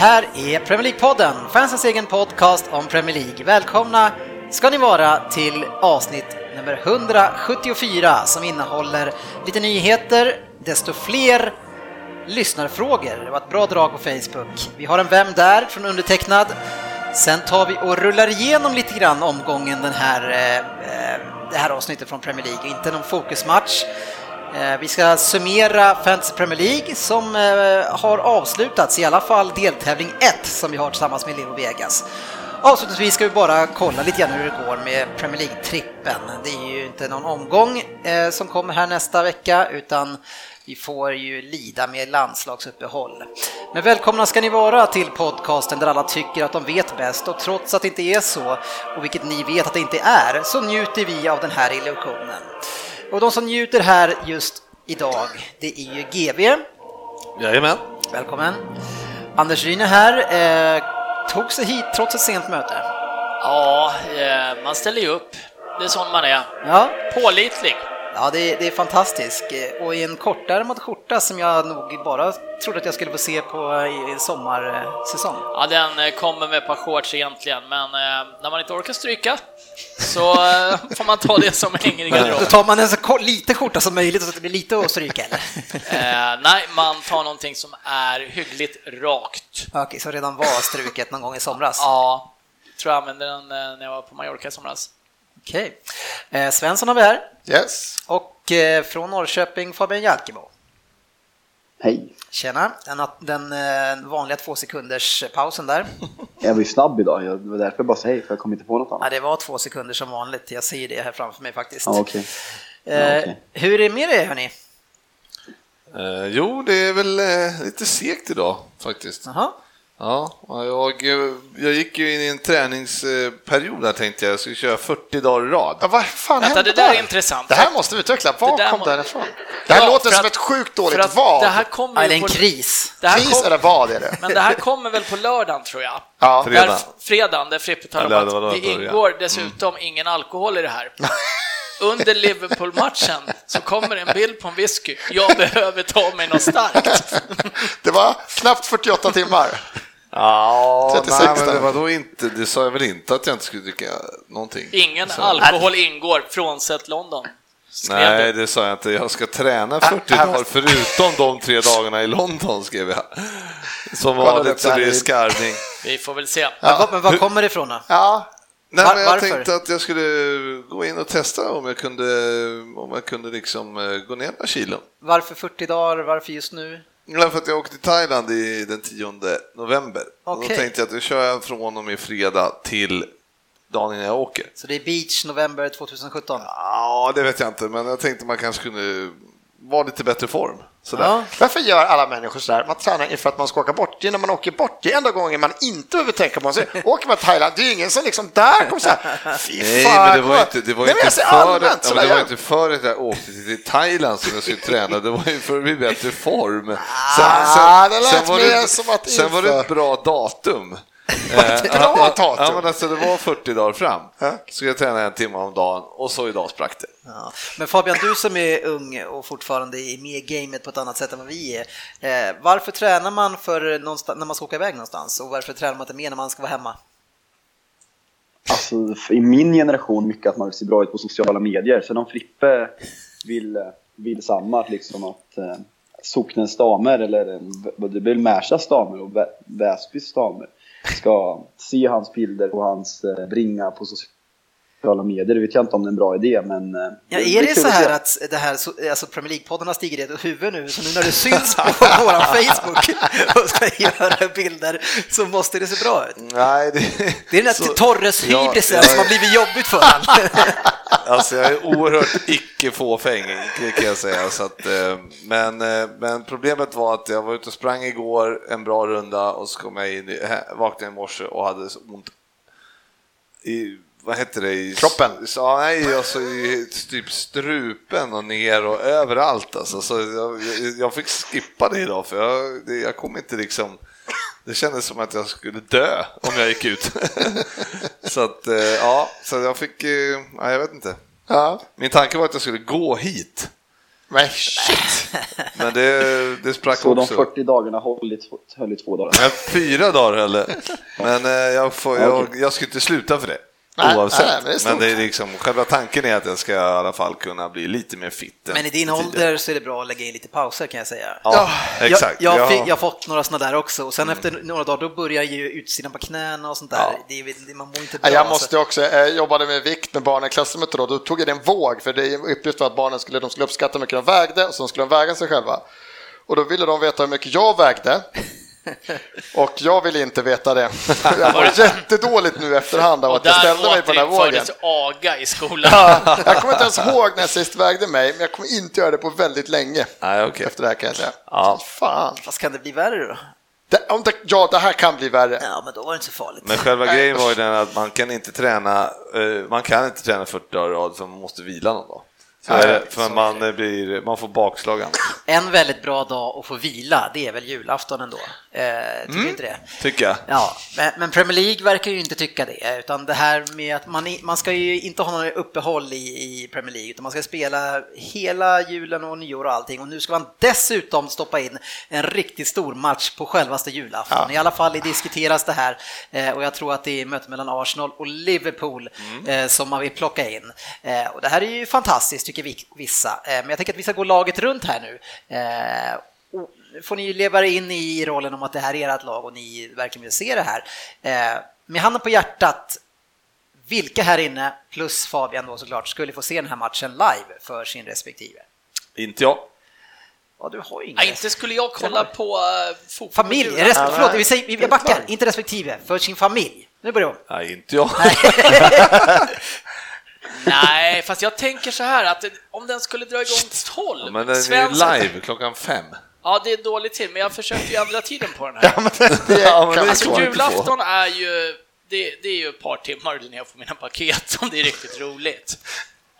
Här är Premier League-podden, fansens egen podcast om Premier League. Välkomna ska ni vara till avsnitt nummer 174 som innehåller lite nyheter, desto fler lyssnarfrågor. Det var ett bra drag på Facebook. Vi har en Vem där från undertecknad. Sen tar vi och rullar igenom lite grann omgången den här, eh, eh det här avsnittet från Premier League, inte någon fokusmatch. Eh, vi ska summera Fantasy Premier League som eh, har avslutats, i alla fall deltävling 1 som vi har tillsammans med Leo Vegas. Avslutningsvis ska vi bara kolla lite grann hur det går med Premier League-trippen. Det är ju inte någon omgång eh, som kommer här nästa vecka utan vi får ju lida med landslagsuppehåll. Men välkomna ska ni vara till podcasten där alla tycker att de vet bäst och trots att det inte är så, och vilket ni vet att det inte är, så njuter vi av den här illusionen. Och de som njuter här just idag, det är ju GV. Jajamän. Välkommen. Anders Ryn är här, eh, tog sig hit trots ett sent möte. Ja, eh, man ställer ju upp. Det är sån man är. Ja, Pålitlig. ja det, det är fantastiskt. Eh, Och i en kortärmad skjorta som jag nog bara trodde att jag skulle få se på i sommarsäsong. Ja, den eh, kommer med ett par shorts egentligen, men när man inte orkar stryka så eh, får man ta det som hänger i Då garderoben. tar man en så kort, lite skjorta som möjligt så att det blir lite att stryka eller? Eh, nej, man tar någonting som är hyggligt rakt. Okej, så redan var struket någon gång i somras? Ja, tror jag använde den eh, när jag var på Mallorca i somras. Okej. Eh, Svensson har vi här Yes. och eh, från Norrköping Fabian Jalkemo. Hej. Tjena, den, den eh, vanliga två sekunders pausen där. Jag var ju snabb idag, jag- det var därför jag bara sa hej, för jag kom inte på något Ja, annat. det var två sekunder som vanligt, jag ser det här framför mig faktiskt. Ja, okej. Eh, Ja, okej. Hur är det med det hörni? Eh, jo, det är väl eh, lite segt idag faktiskt. Jaha. Ja, jag, jag gick ju in i en träningsperiod där tänkte jag, jag skulle köra 40 dagar i rad. Ja, vad fan Vänta, hände det där där? är intressant. Det här måste vi utveckla. Var Det där kom må- det här ifrån? Det här Ja, låter som att- ett sjukt dåligt att vad. det här kommer Ja, det är ju en på, kris. det här Kris kom, eller vad är det? Men det här kommer väl på lördagen tror jag? Ja. Fredag. Där, fredagen, där Frippe talar Eller om att det ingår dessutom ingen alkohol i det här. Under Liverpool-matchen så kommer en bild på en whisky. Jag behöver ta mig något starkt. Det var knappt 48 timmar. Ja, 36 nej, men det var då inte, det sa jag väl inte att jag inte skulle dricka någonting. Ingen Så- alkohol ingår, frånsett London. Skrev Nej, du. det sa jag inte. Jag ska träna 40 här dagar måste- förutom de tre dagarna i London, skrev jag. Som vanligt så det blir det skarvning. Vi får väl se. Men, vad- men var kommer det ifrån då? Ja, Nej, Var- men jag varför? tänkte att jag skulle gå in och testa om jag kunde, om jag kunde liksom eh, gå ner några kilon. Varför 40 dagar, varför just nu? Ja, för att jag åkte till Thailand i den 10 november. Och Okej. då tänkte jag att då kör jag från och med fredag till dagen innan jag åker. Så det är beach november 2017? Ja, det vet jag inte, men jag tänkte man kanske kunde vara lite bättre form. Sådär. Ja. varför gör alla människor så här? Man tränar inför att man ska åka bort. Det är när man åker bort, det är enda gången man inte behöver tänka på sig. Åker man till Thailand, det är ingen som liksom där kommer så här, fy Nej, fan. men det var inte, det var Nej, inte säger för, allmänt ja, sådär, det var inte för att jag åkte till Thailand som jag skulle träna, det var ju för att bli bättre form. Ah, det lät var mer det, som att sen var det ett bra datum. Bra Ja, datum. men alltså det var 40 dagar fram. Ja. Så jag tränade en timme om dagen och så idag sprack det. Ja. Men Fabian, du som är ung och fortfarande är med i gamet på ett annat sätt än vad vi är. Eh, varför tränar man för när man ska åka iväg någonstans och varför tränar man inte mer när man ska vara hemma? Alltså, i min generation mycket att man vill se bra ut på sociala medier. Sen om Frippe vill, vill samma, att liksom att eh, socknens damer eller eh, både väl Märsas damer och Vä- Väsbys damer ska se hans bilder och hans eh, bringa på sociala medier. Det vet jag inte om det är en bra idé, men... eh, Ja, är det kul så här att det här, så- alltså Premier League-podden har stigit i ett huvud nu, så nu när du syns på våran Facebook och ska göra bilder så måste det se bra ut? Nej, det, Det är den där så- Torres Ja, ja, som har blivit jobbigt för honom. Alltså jag är oerhört icke fåfäng kan jag säga. Så att, eh, men, eh, men problemet var att jag var ute och sprang igår en bra runda och så kom jag in, vaknade i morse och hade så ont i, vad heter det? I, Kroppen? Ja, nej, alltså i typ strupen och ner och överallt alltså. Så jag, jag- fick skippa det idag för jag, det, jag kom inte liksom det kändes som att jag skulle dö om jag gick ut. så att, eh, ja, så jag fick, eh, ja, jag vet inte. Ja. Min tanke var att jag skulle gå hit, Men shit! men det, det sprack Så de också. 40 dagarna höll i två, höll i två dagar. Men fyra dagar höll det. Men eh, jag, får, jag, jag ska inte sluta för det. Nej, Oavsett. nej, men det men det är liksom, själva tanken är att jag ska i alla fall kunna bli lite mer fit. Men i din tidigare. ålder så är det bra att lägga in lite pauser kan jag säga. Ja, exakt. Jag, jag, Ja. fick, jag har fått några sådana där också och sen efter några dagar då börjar ju utsidan på knäna och sånt där. Ja. Det, är- det, man mår inte bra. Ja, jag alltså. måste också, jag jobbade med vikt med barnen i klassrummet då, då tog jag en våg för det uppgift var att barnen skulle, de skulle uppskatta hur mycket de vägde och så skulle de väga sig själva. Och då ville de veta hur mycket jag vägde. Och jag ville inte veta det. Jag var jättedåligt nu efterhand av att jag ställde mig på den här vågen. återinfördes aga i skolan. Ja, jag kommer inte ens ihåg när jag sist vägde mig, men jag kommer inte göra det på väldigt länge. Nej, okej. Efter det här kan jag säga. Ja. Fan. Fast kan det bli värre då? Det, om det, ja, det här kan bli värre. Ja, men då var det inte så farligt. Men själva grejen var ju den att man kan inte träna, eh, man kan inte träna 40 dagar i rad för man måste vila någon dag. Så Nej, för man, blir, man får bakslag annars, En väldigt bra dag att få vila, det är väl julafton ändå. Eh, tycker Mm. inte det? tycker jag. Ja, men, men Premier League verkar ju inte tycka det, utan det här med att man, man ska ju inte ha något uppehåll i, i Premier League, utan man ska spela hela julen och nyår och allting. Och nu ska man dessutom stoppa in en riktigt stor match på självaste julafton. Ja. I alla fall diskuteras det här eh, och jag tror att det är mötet mellan Arsenal och Liverpool eh, som man vill plocka in. Eh, och det här är ju fantastiskt tycker vi- vissa, eh, men jag tänker att vi ska gå laget runt här nu. Får ni ju leva in i rollen om att det här är ert lag och ni verkligen vill se det här. Eh, med handen på hjärtat, vilka här inne, plus Fabian då såklart, skulle få se den här matchen live för sin respektive? Inte jag. Ja, du har ju ingen Nej, inte skulle jag kolla på uh, fotboll. familj, resp- julafton. förlåt, vi, säger, vi- backar, inte respektive, för sin familj. Nu börjar vi om. Nej, inte jag. Nej, fast jag tänker så här att om den skulle dra igång 12. Ja, Men den är ju live klockan fem. Ja, det är dåligt till, men jag försökte ju ändra tiden på den här. Ja, men det, det Ja, men kan det Alltså julafton är ju, det, det är ju ett par timmar när jag får mina paket om det är riktigt roligt.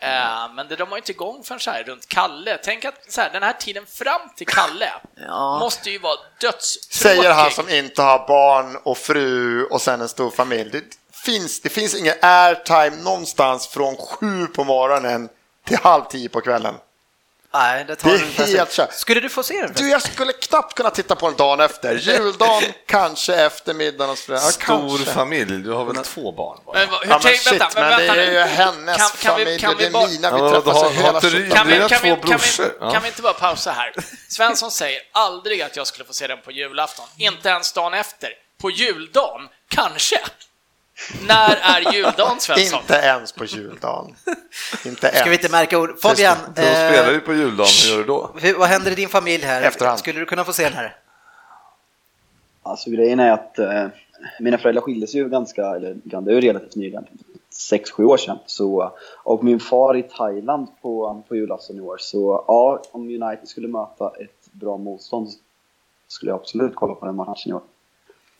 Eh, men det drar man ju inte igång förrän så här runt Kalle. Tänk att så här, den här tiden fram till Kalle Ja. måste ju vara dödstråkig. Säger han som inte har barn och fru och sen en stor familj. Det finns, det finns ingen airtime någonstans från sju på morgonen till halv tio på kvällen. Nej, det, tar Det är helt kört. Skulle du få se den? Du, jag skulle knappt kunna titta på den dagen efter. Juldagen, kanske eftermiddagen och så vidare. Ja, Stor kanske. familj, du har väl två barn? bara? Men, hur Ja, men tänk, shit, vänta, men, men, det vänta är ju hennes Kan- kan vi- familj kan och det vi är bara- mina. Ja, Vi men träffas hela tiden. Kan vi, kan, två vi, kan, vi, ja. kan vi inte bara pausa här? Svensson säger aldrig att jag skulle få se den på julafton, inte ens dagen efter. På juldagen, kanske. När är juldagen, Svensson? Inte ens på juldagen. Inte ens. Ska vi inte märka ord? Fabian, De spelar eh, ju på juldagen, hur gör du då? hur, vad händer i din familj här? Efterhand. Skulle du kunna få se den här? Alltså grejen är att eh, mina föräldrar skildes ju ganska, eller det är ju relativt nyligen, 6-7 år sedan. Så, och min far i Thailand på, på julafton i år. Så ja, om United skulle möta ett bra motstånd så skulle jag absolut kolla på den matchen i år.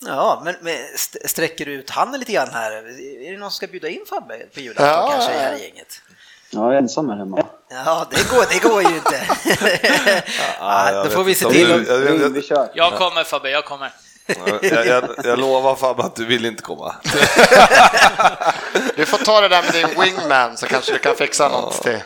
Ja, men, men st- sträcker du ut handen lite grann här? Är det någon som ska bjuda in Fabbe på julafton Ja, kanske i ja, ja. här gänget? Ja, jag är ensam här hemma. Ja, det går, det går ju inte. ja, jag då får vi se till du- att... jag- jag- kör! Jag kommer Fabbe, jag kommer. Jag, jag, jag lovar Fabbe att du vill inte komma. Du får ta det där med din wingman så kanske du kan fixa något till.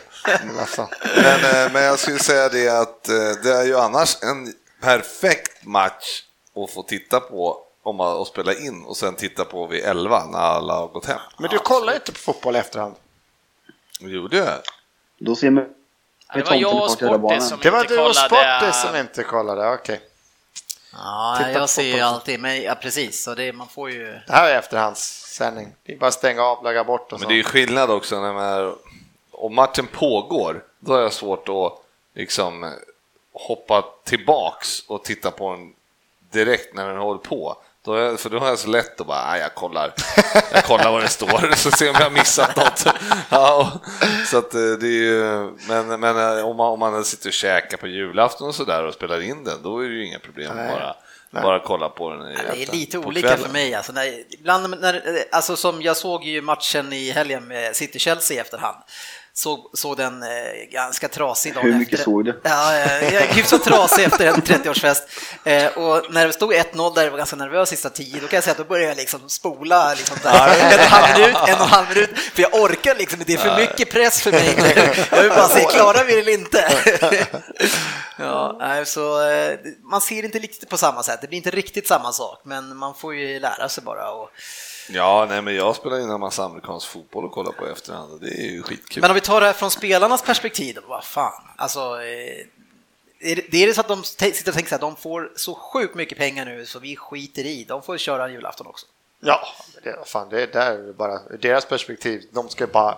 Men, eh, men jag skulle säga det att eh, det är ju annars en perfekt match att få titta på om och spela in och sen titta på vid 11 när alla har gått hem. Men du kollar ju inte på fotboll i efterhand. Det gjorde jag. Då ser man Ja, det var jag och Sportis som Det var inte du och kollade. Sportis som inte kollade, okej. Ja, Titta på jag ser ju alltid, men ja, precis, så det, man får ju... Det här är efterhandssändning. Det är bara att stänga av, lägga bort och så. Men det är ju skillnad också när man är, om matchen pågår, då har jag svårt att liksom hoppa tillbaks och titta på den direkt när den håller på. Då är, för då har jag så lätt att bara, "Nej, jag kollar, jag kollar vad det står, så ser om jag har missat något. Ja, och, så att eh, det är ju, men, men eh, om man, om man sitter och käkar på julafton och sådär och spelar in den, då är det ju inga problem att bara, bara kolla på den. i Ja, Det är lite olika för mig. Alltså, när, ibland när, alltså som jag såg ju matchen i helgen med City-Chelsea i efterhand. Såg, såg den eh, ganska trasig dagen Hur mycket efter. såg du? Ja, eh, hyfsat trasig efter en 30-årsfest. Eh, och när det stod 1-0 där jag var ganska nervös sista tio, då kan jag säga att då började jag liksom spola liksom där, en halv minut, en och en halv minut, för jag orkar liksom det är för mycket press för mig. Jag vill bara se, klarar vi det eller inte? Ja, så eh, man ser inte riktigt på samma sätt, det blir inte riktigt samma sak, men man får ju lära sig bara. Och... Ja, nej, men jag spelar in en massa amerikansk fotboll och kollar på i efterhand och det är ju skitkul. Men om vi tar det här från spelarnas perspektiv, vad fan, alltså eh, är det, är det så att de sitter och tänker så här, de får så sjukt mycket pengar nu så vi skiter i, de får köra julafton också. Ja, det, fan, det är där bara deras perspektiv. De ska bara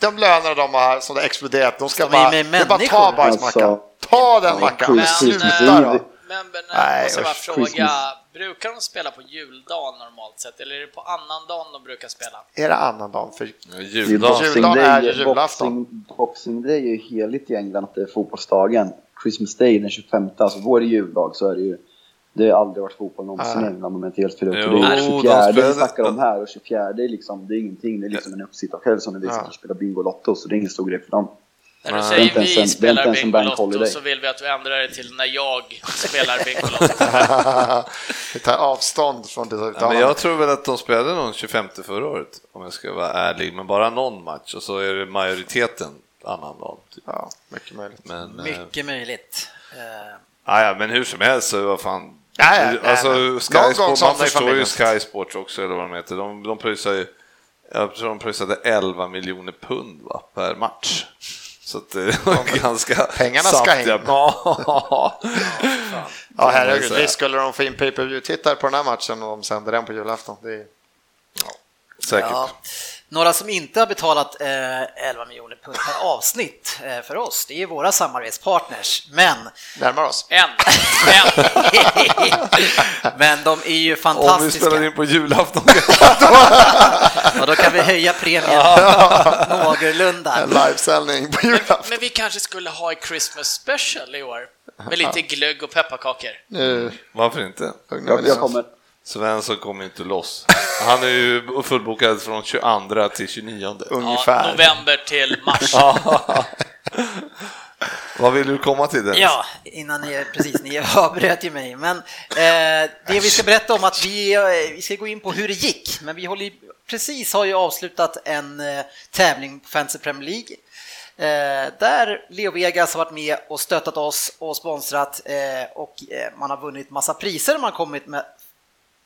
de löner de har som har exploderat, de ska De bara, det bara ta bajsmackan. Alltså, ta den mackan. Christmas Sluta då. Men, men Nej, måste jag bara usch, fråga. Brukar de spela på juldagen normalt sett, eller är det på annan dagen de brukar spela? Är det annan dag? För Ja, Det är Juldag. Boxing Juldagen är ju julafton. boxing, boxing Day är ju heligt i England att det är fotbollsdagen. Christmas Day den 25, alltså vår juldag så är det ju det har aldrig varit fotboll någonsin i Nej. England om jag inte helt fel. Jo, Det är de 24 vi spelade- snackar om här och 24 är liksom, det är ingenting. Det är liksom en uppsittarkväll som när vi Ja. och spelar Bingolotto så det är ingen stor grej för dem. När du säger vi är spelar Bingolotto så vill vi att du ändrar det till när jag spelar Bingolotto. Vi tar avstånd från det Ja, men jag tror väl att de spelade någon 25 förra året, om jag ska vara ärlig, men bara någon match och så är det majoriteten annan dag. Typ. Ja, mycket möjligt. Men, eh, Mycket möjligt. Eh, ja, men hur som helst så vad fan. Ja, ja, nej, alltså, Sky Sport, man förstår ju. Sky Sports också, eller vad de heter. De, de pröjsar ju, jag tror de pröjsade 11 miljoner pund va, per match. Så att det var ganska Pengarna ska in. Ja, Ja, herregud. Visst skulle de få in pay per view tittare på den här matchen om de sänder den på julafton. Det är... säkert. ja. Några som inte har betalat eh, 11 miljoner pund per avsnitt eh, för oss, det är våra samarbetspartners. Men, Närmar oss. En! En! men de är ju Om vi fantastiska. spelar in på julafton. Och då kan vi höja premien någorlunda. En livesändning på julafton. Men vi kanske skulle ha ett Christmas special i år. Med lite glögg och pepparkakor. Nu Varför inte? Jag, jag kommer. Svensson kommer inte loss. Han är ju fullbokad från 22 till 29. Ja, ungefär. november till mars. Vad vill du komma till Dennis? Ja, innan ni, precis, ni avbröt ju mig. Men eh, det vi ska berätta om att vi, eh, vi ska gå in på hur det gick. Men vi håller precis har ju avslutat en eh, tävling på Fantasy Premier League. Eh, där Leo Vegas har varit med och stöttat oss och sponsrat eh, och eh, man har vunnit massa priser. Man har kommit med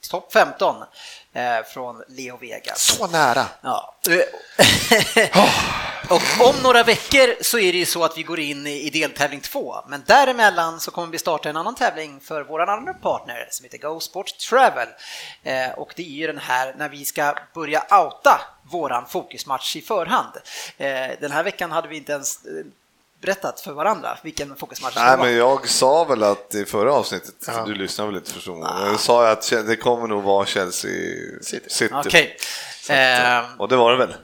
topp 15 eh, från Leo Vegas. Så nära. Ja. Och om några veckor så är det ju så att vi går in i deltävling två, men däremellan så kommer vi starta en annan tävling för vår andra partner som heter Go Sport Travel. Eh, och det är ju den här när vi ska börja outa våran fokusmatch i förhand. Eh, den här veckan hade vi inte ens berättat för varandra vilken fokusmatch det Nej, var. men jag sa väl att i förra avsnittet, Ja. du lyssnade väl inte första gången, jag sa jag att det kommer nog vara Chelsea City. Okej. Eh, Och det var det väl?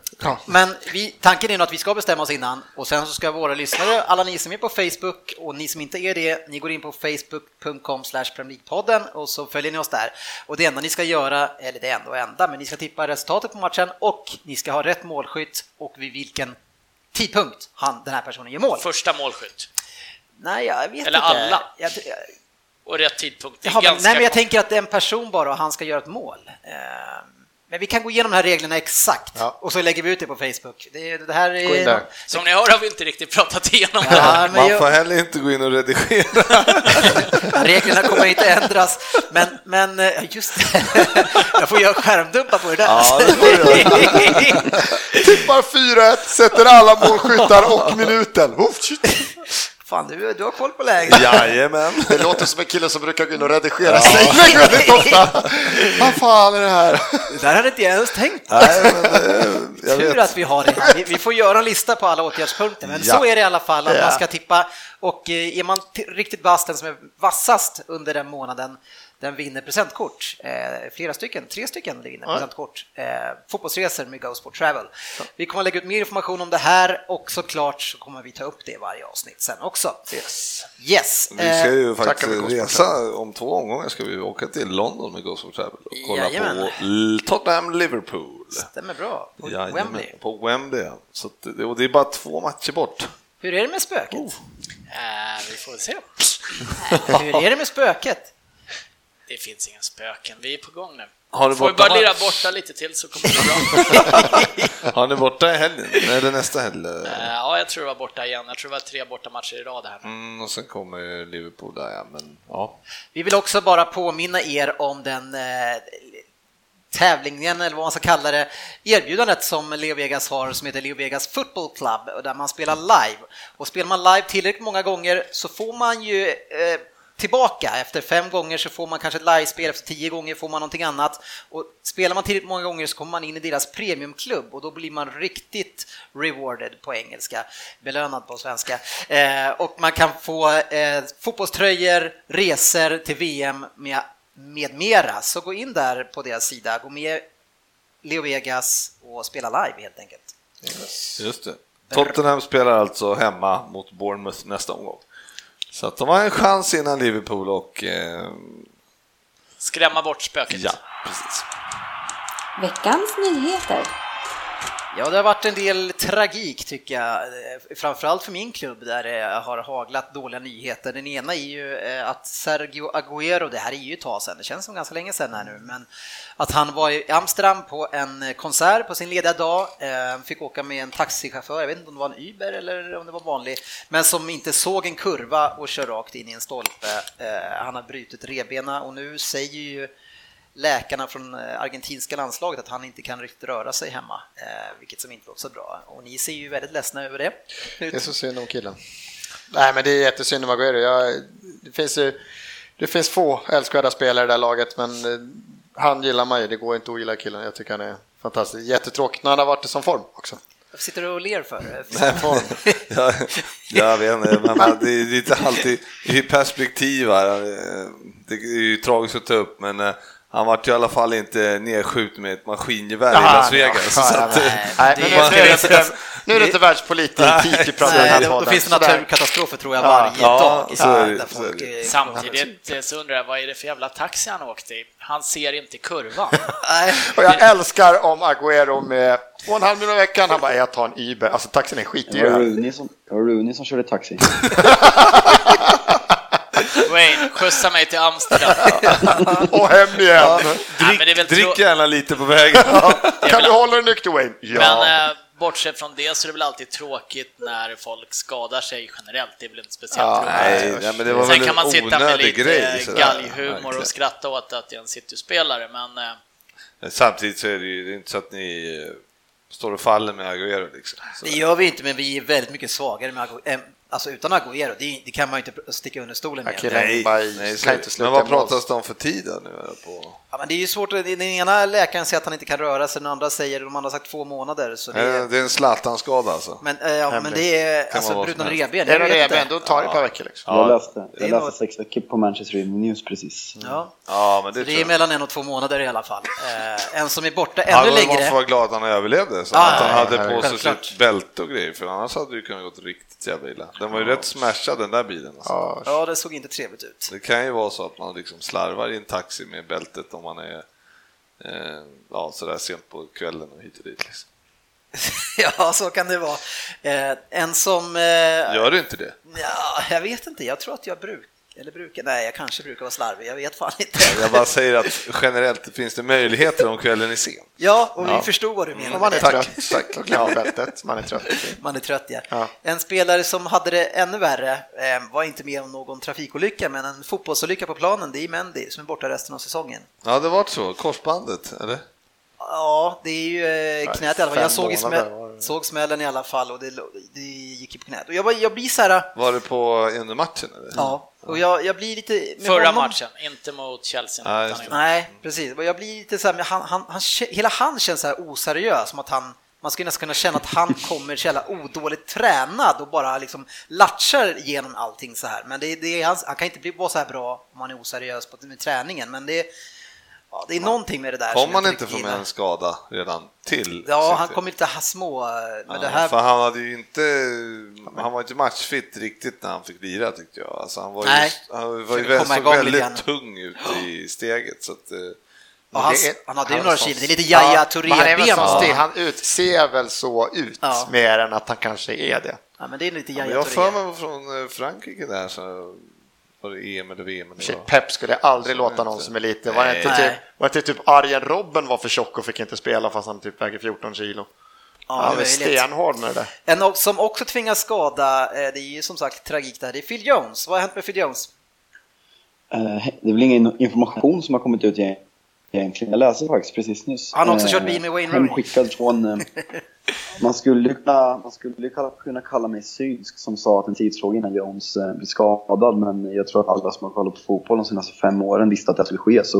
Men vi, tanken är nog att vi ska bestämma oss innan och sen så ska våra lyssnare, alla ni som är på Facebook och ni som inte är det, ni går in på facebook.com podden och så följer ni oss där. Och det enda ni ska göra, eller det enda och enda, men ni ska tippa resultatet på matchen och ni ska ha rätt målskytt och vid vilken tidpunkt han, den här personen gör mål. Första målskytt. Nej, jag vet Eller inte. alla. Jag, Och rätt tidpunkt. Det är Jaha, ganska nej, men jag kort. tänker att en person bara och han ska göra ett mål. Eh, Men vi kan gå igenom de här reglerna exakt Ja. och så lägger vi ut det på Facebook. Det, det här Gå in är... där. Som ni hör har vi inte riktigt pratat igenom det. Ja, men Man jag- får heller inte gå in och redigera. Reglerna kommer inte ändras, men, men eh, just det. Jag får göra skärmdumpar på det där. Ja, det Tippar 4-1, sätter alla målskyttar och minuten. Fan, du, du har koll på läget. Jajamän. Det låter som en kille som brukar gå in och redigera sig väldigt ofta. Vad fan är det här? Det där hade inte jag ens tänkt. Nej, men, eh, jag Tur vet. att vi har det. Vi, vi får göra en lista på alla åtgärdspunkter, men Ja. så är det i alla fall att Ja. man ska tippa och eh, är man riktigt vass, den som är vassast under den månaden, Den vinner presentkort, eh, flera stycken, tre stycken vinner presentkort. Eh, fotbollsresor med Go Sport Travel. Vi kommer att lägga ut mer information om det här och såklart så kommer vi ta upp det i varje avsnitt sen också. Yes. Yes. Vi ska ju tackar faktiskt Gosport resa om två omgångar ska vi åka till London med of Travel och kolla Jajamän. på L- Tottenham-Liverpool. Stämmer bra. På Jajamän, Wembley. På Wembley, ja. så det- och det är bara två matcher bort. Hur är det med spöket? Oh. Eh, vi får se. Hur är det med spöket? Det finns ingen spöken, vi är på gång nu. Har du Får vi bara lira borta lite till så kommer det bra. Han är borta i helgen, eller nästa helg. Eh, ja, jag tror det var borta igen. Jag tror det var tre bortamatcher i rad här. Mm, och sen kommer ju Liverpool där, ja. Men, ja. Vi vill också bara påminna er om den eh, tävlingen, eller vad man ska kalla det, erbjudandet som Leo Vegas har som heter Leo Vegas Football Club och där man spelar live. Och spelar man live tillräckligt många gånger så får man ju eh, tillbaka. Efter fem gånger så får man kanske ett livespel, efter tio gånger får man någonting annat. Och spelar man tillräckligt många gånger så kommer man in i deras premiumklubb och då blir man riktigt rewarded på engelska, belönad på svenska. Eh, och man kan få eh, fotbollströjor, resor till VM med, med mera. Så gå in där på deras sida, gå med Leo Vegas och spela live helt enkelt. Just det. Tottenham spelar alltså hemma mot Bournemouth nästa omgång. Så att de har en chans innan Liverpool och... Eh, Skrämma bort spöket. ja, precis. Veckans nyheter. Ja, det har varit en del tragik tycker jag, eh, framförallt för min klubb där det har haglat dåliga nyheter. Den ena är ju eh, att Sergio Agüero, det här är ju ett tag sedan, det känns som ganska länge sedan här nu, men att han var i Amsterdam på en eh, konsert på sin lediga dag, fick åka med en taxichaufför, jag vet inte om det var en Uber eller om det var vanlig, men som inte såg en kurva och kör rakt in i en stolpe. Han har brutit revbena och nu säger ju läkarna från eh, argentinska landslaget att han inte kan riktigt röra sig hemma, eh, vilket som inte låter så bra. Och ni ser ju väldigt ledsna över det. Det är så synd om killen. Nej, men det är jättesynd om Aguero. Jag, det, finns ju, det finns få älskvärda spelare i det här laget, men eh, han gillar man ju. Det går inte att gilla killen. Jag tycker han är fantastisk. Jättetråkigt när han har varit i sån form också. Varför sitter du och ler för? jag, jag vet inte, men man- det är lite alltid i perspektiv här. Det är ju tragiskt att ta upp, men han vart ju i alla fall inte nedskjuten med ett maskingevär i Las Vegas. så att, eh, Nej, nu, det- nu, är det inte, nu är det inte världspolitik vi pratar om i Nej, då, finns det naturkatastrofer tror jag Ja, varje ja, dag. i så är Sverige, det, där så är folk, det. eh, Samtidigt eh, så undrar jag, vad är det för jävla taxi han åkte i? Han ser inte kurvan. Nej, Och jag älskar om Aguero med två och en halv miljon i veckan. Han bara, jag tar en Uber. Alltså taxin är Det skitdyr. var här. Rooney som, det var Rooney som körde taxi. Wayne, skjutsa mig till Amsterdam. Och hem igen. Nej, men det är väl drick gärna lite på vägen. Kan du hålla dig nykter Wayne? Ja. Men eh, bortsett från det så är det väl alltid tråkigt när folk skadar sig generellt. Det är väl inte speciellt Ja, roligt. Nej, nej, men det var Sen väl kan man sitta med lite grej. sådär. galghumor och skratta åt att det är en City-spelare, men eh, Samtidigt så är det ju det är inte så att ni eh, står och faller med Agüero liksom. Så- det gör vi inte, men vi är väldigt mycket svagare med Agu- eh, Alltså utan Agüero, det, det kan man ju inte sticka under stolen med. Killen Nej, nej, kan inte sluta men vad pratas det om för tid nu? På? Ja, men det är ju svårt, den ena läkaren säger att han inte kan röra sig, den andra säger, de andra har sagt två månader. Så det Eh, är, Det är en Zlatan-skada alltså? men, eh, ja, men det är alltså brutna revben. Är det det, inte. då tar det ett par veckor liksom. Jag läste, är jag läste något- sex veckor på Manchester Evening News precis. Ja, Ja, men det, det är mellan en och två månader i alla fall. Eh, en som är borta ännu var- måste längre. vara glad att han överlevde, så Ja, att han ja, hade ja, på sig självklart. sitt bälte och grejer, för annars hade det ju kunnat gått riktigt jävla illa. Den var ju rätt smashad den där bilen. Alltså. Ja, Ja, det såg inte trevligt ut. Det kan ju vara så att man liksom slarvar i en taxi med bältet om man är eh, ja, sådär sent på kvällen och hit och dit. Liksom. ja, så kan det vara. Eh, en som... Eh, Gör du inte det? ja, jag vet inte, jag tror att jag brukar, eller brukar, nej, jag kanske brukar vara slarvig, jag vet fan inte. Jag bara säger att generellt finns det möjligheter om kvällen är sen. Ja, och vi Ja. förstår vad du menar. Om man är det. trött, tack. Då glömmer bältet. Man är trött. Man är trött, ja. Ja. En spelare som hade det ännu värre eh, var inte med om någon trafikolycka, men en fotbollsolycka på planen, det är Mendy som är borta resten av säsongen. Ja, det var så. Korsbandet, eller? Ja, det är ju eh, knät i alla fall. Jag såg, det. såg smällen i alla fall och det, det gick ju på knät. Och jag, var- jag blir så här, Var det på under matchen? Eller? ja, och jag, jag blir lite... med förra honom- matchen, inte mot Chelsea. Utan det. Nej, precis. Och jag blir lite så här, han, han, han, hela han känns så här oseriös, som att han, man skulle nästan kunna känna att han kommer så jävla odåligt tränad och bara liksom latchar genom allting så här. Men det, det är, han, han kan inte bli vara så här bra om han är oseriös på, med träningen, men det, ja, det är någonting med det där. Kom han inte få med en skada redan till? Ja, han kom lite små, men ja, det här... För han hade ju inte, han var inte matchfit riktigt när han fick lira tyckte jag. Alltså, han var ju, Nej. han var ju väldigt, lite väldigt tung ut i steget. Så att, eh, Ja, han, Det är- han hade ju några kilo, det är lite väl Touré-ben. Ja. han ut, ser väl så ut Ja. mer än att han kanske är det. ja, men det är lite men Yahya jag har för Touré. mig från eh, Frankrike där, så var det EM eller VM. Eller. Pep skulle aldrig låta inte. någon som är liten. Var det inte typ, var det inte typ Arjen Robben var för tjock och fick inte spela fast han typ väger 14 kilo? Ja, han det är stenhård med det. En som också tvingas skada, eh, det är ju som sagt tragik där, det är Phil Jones. Vad har hänt med Phil Jones? Eh, Det är väl ingen information som har kommit ut eg- egentligen. Jag läste faktiskt precis nyss. Han har också Eh, kört bil med Wayne Rooney. Hemskickad från... Man skulle, kunna, man skulle kalla- kunna kalla mig synsk som sa att en tidsfråga innan Jones eh, blev skadad. Men jag tror att alla som har kollat på fotboll de senaste fem åren visste att det skulle ske. Så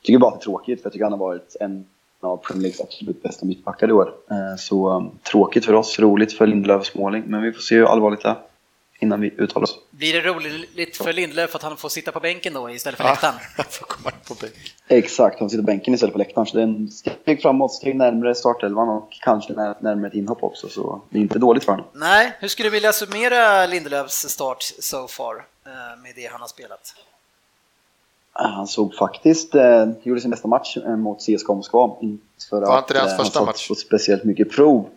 jag tycker bara att det är tråkigt. För jag tycker han har varit en av Premier Leagues absolut bästa mittbackar i år. Eh, Så eh, tråkigt för oss, roligt för Lindelöf och Småling. Men vi får se hur allvarligt det är innan vi uttalar oss. Blir det roligt för Lindelöf att han får sitta på bänken då istället för läktaren? Jag får komma på bänk. Exakt, han sitter på bänken istället för läktaren. Så det är en steg framåt, steg närmare startelvan och kanske när- närmare ett inhopp också. Så det är inte dåligt för honom. Nej, hur skulle du vilja summera Lindelöfs start so far eh, med det han har spelat? Eh, Han såg faktiskt, eh, gjorde sin bästa match eh, mot CSKA Moskva. För Var inte det hans han första match? på speciellt mycket prov.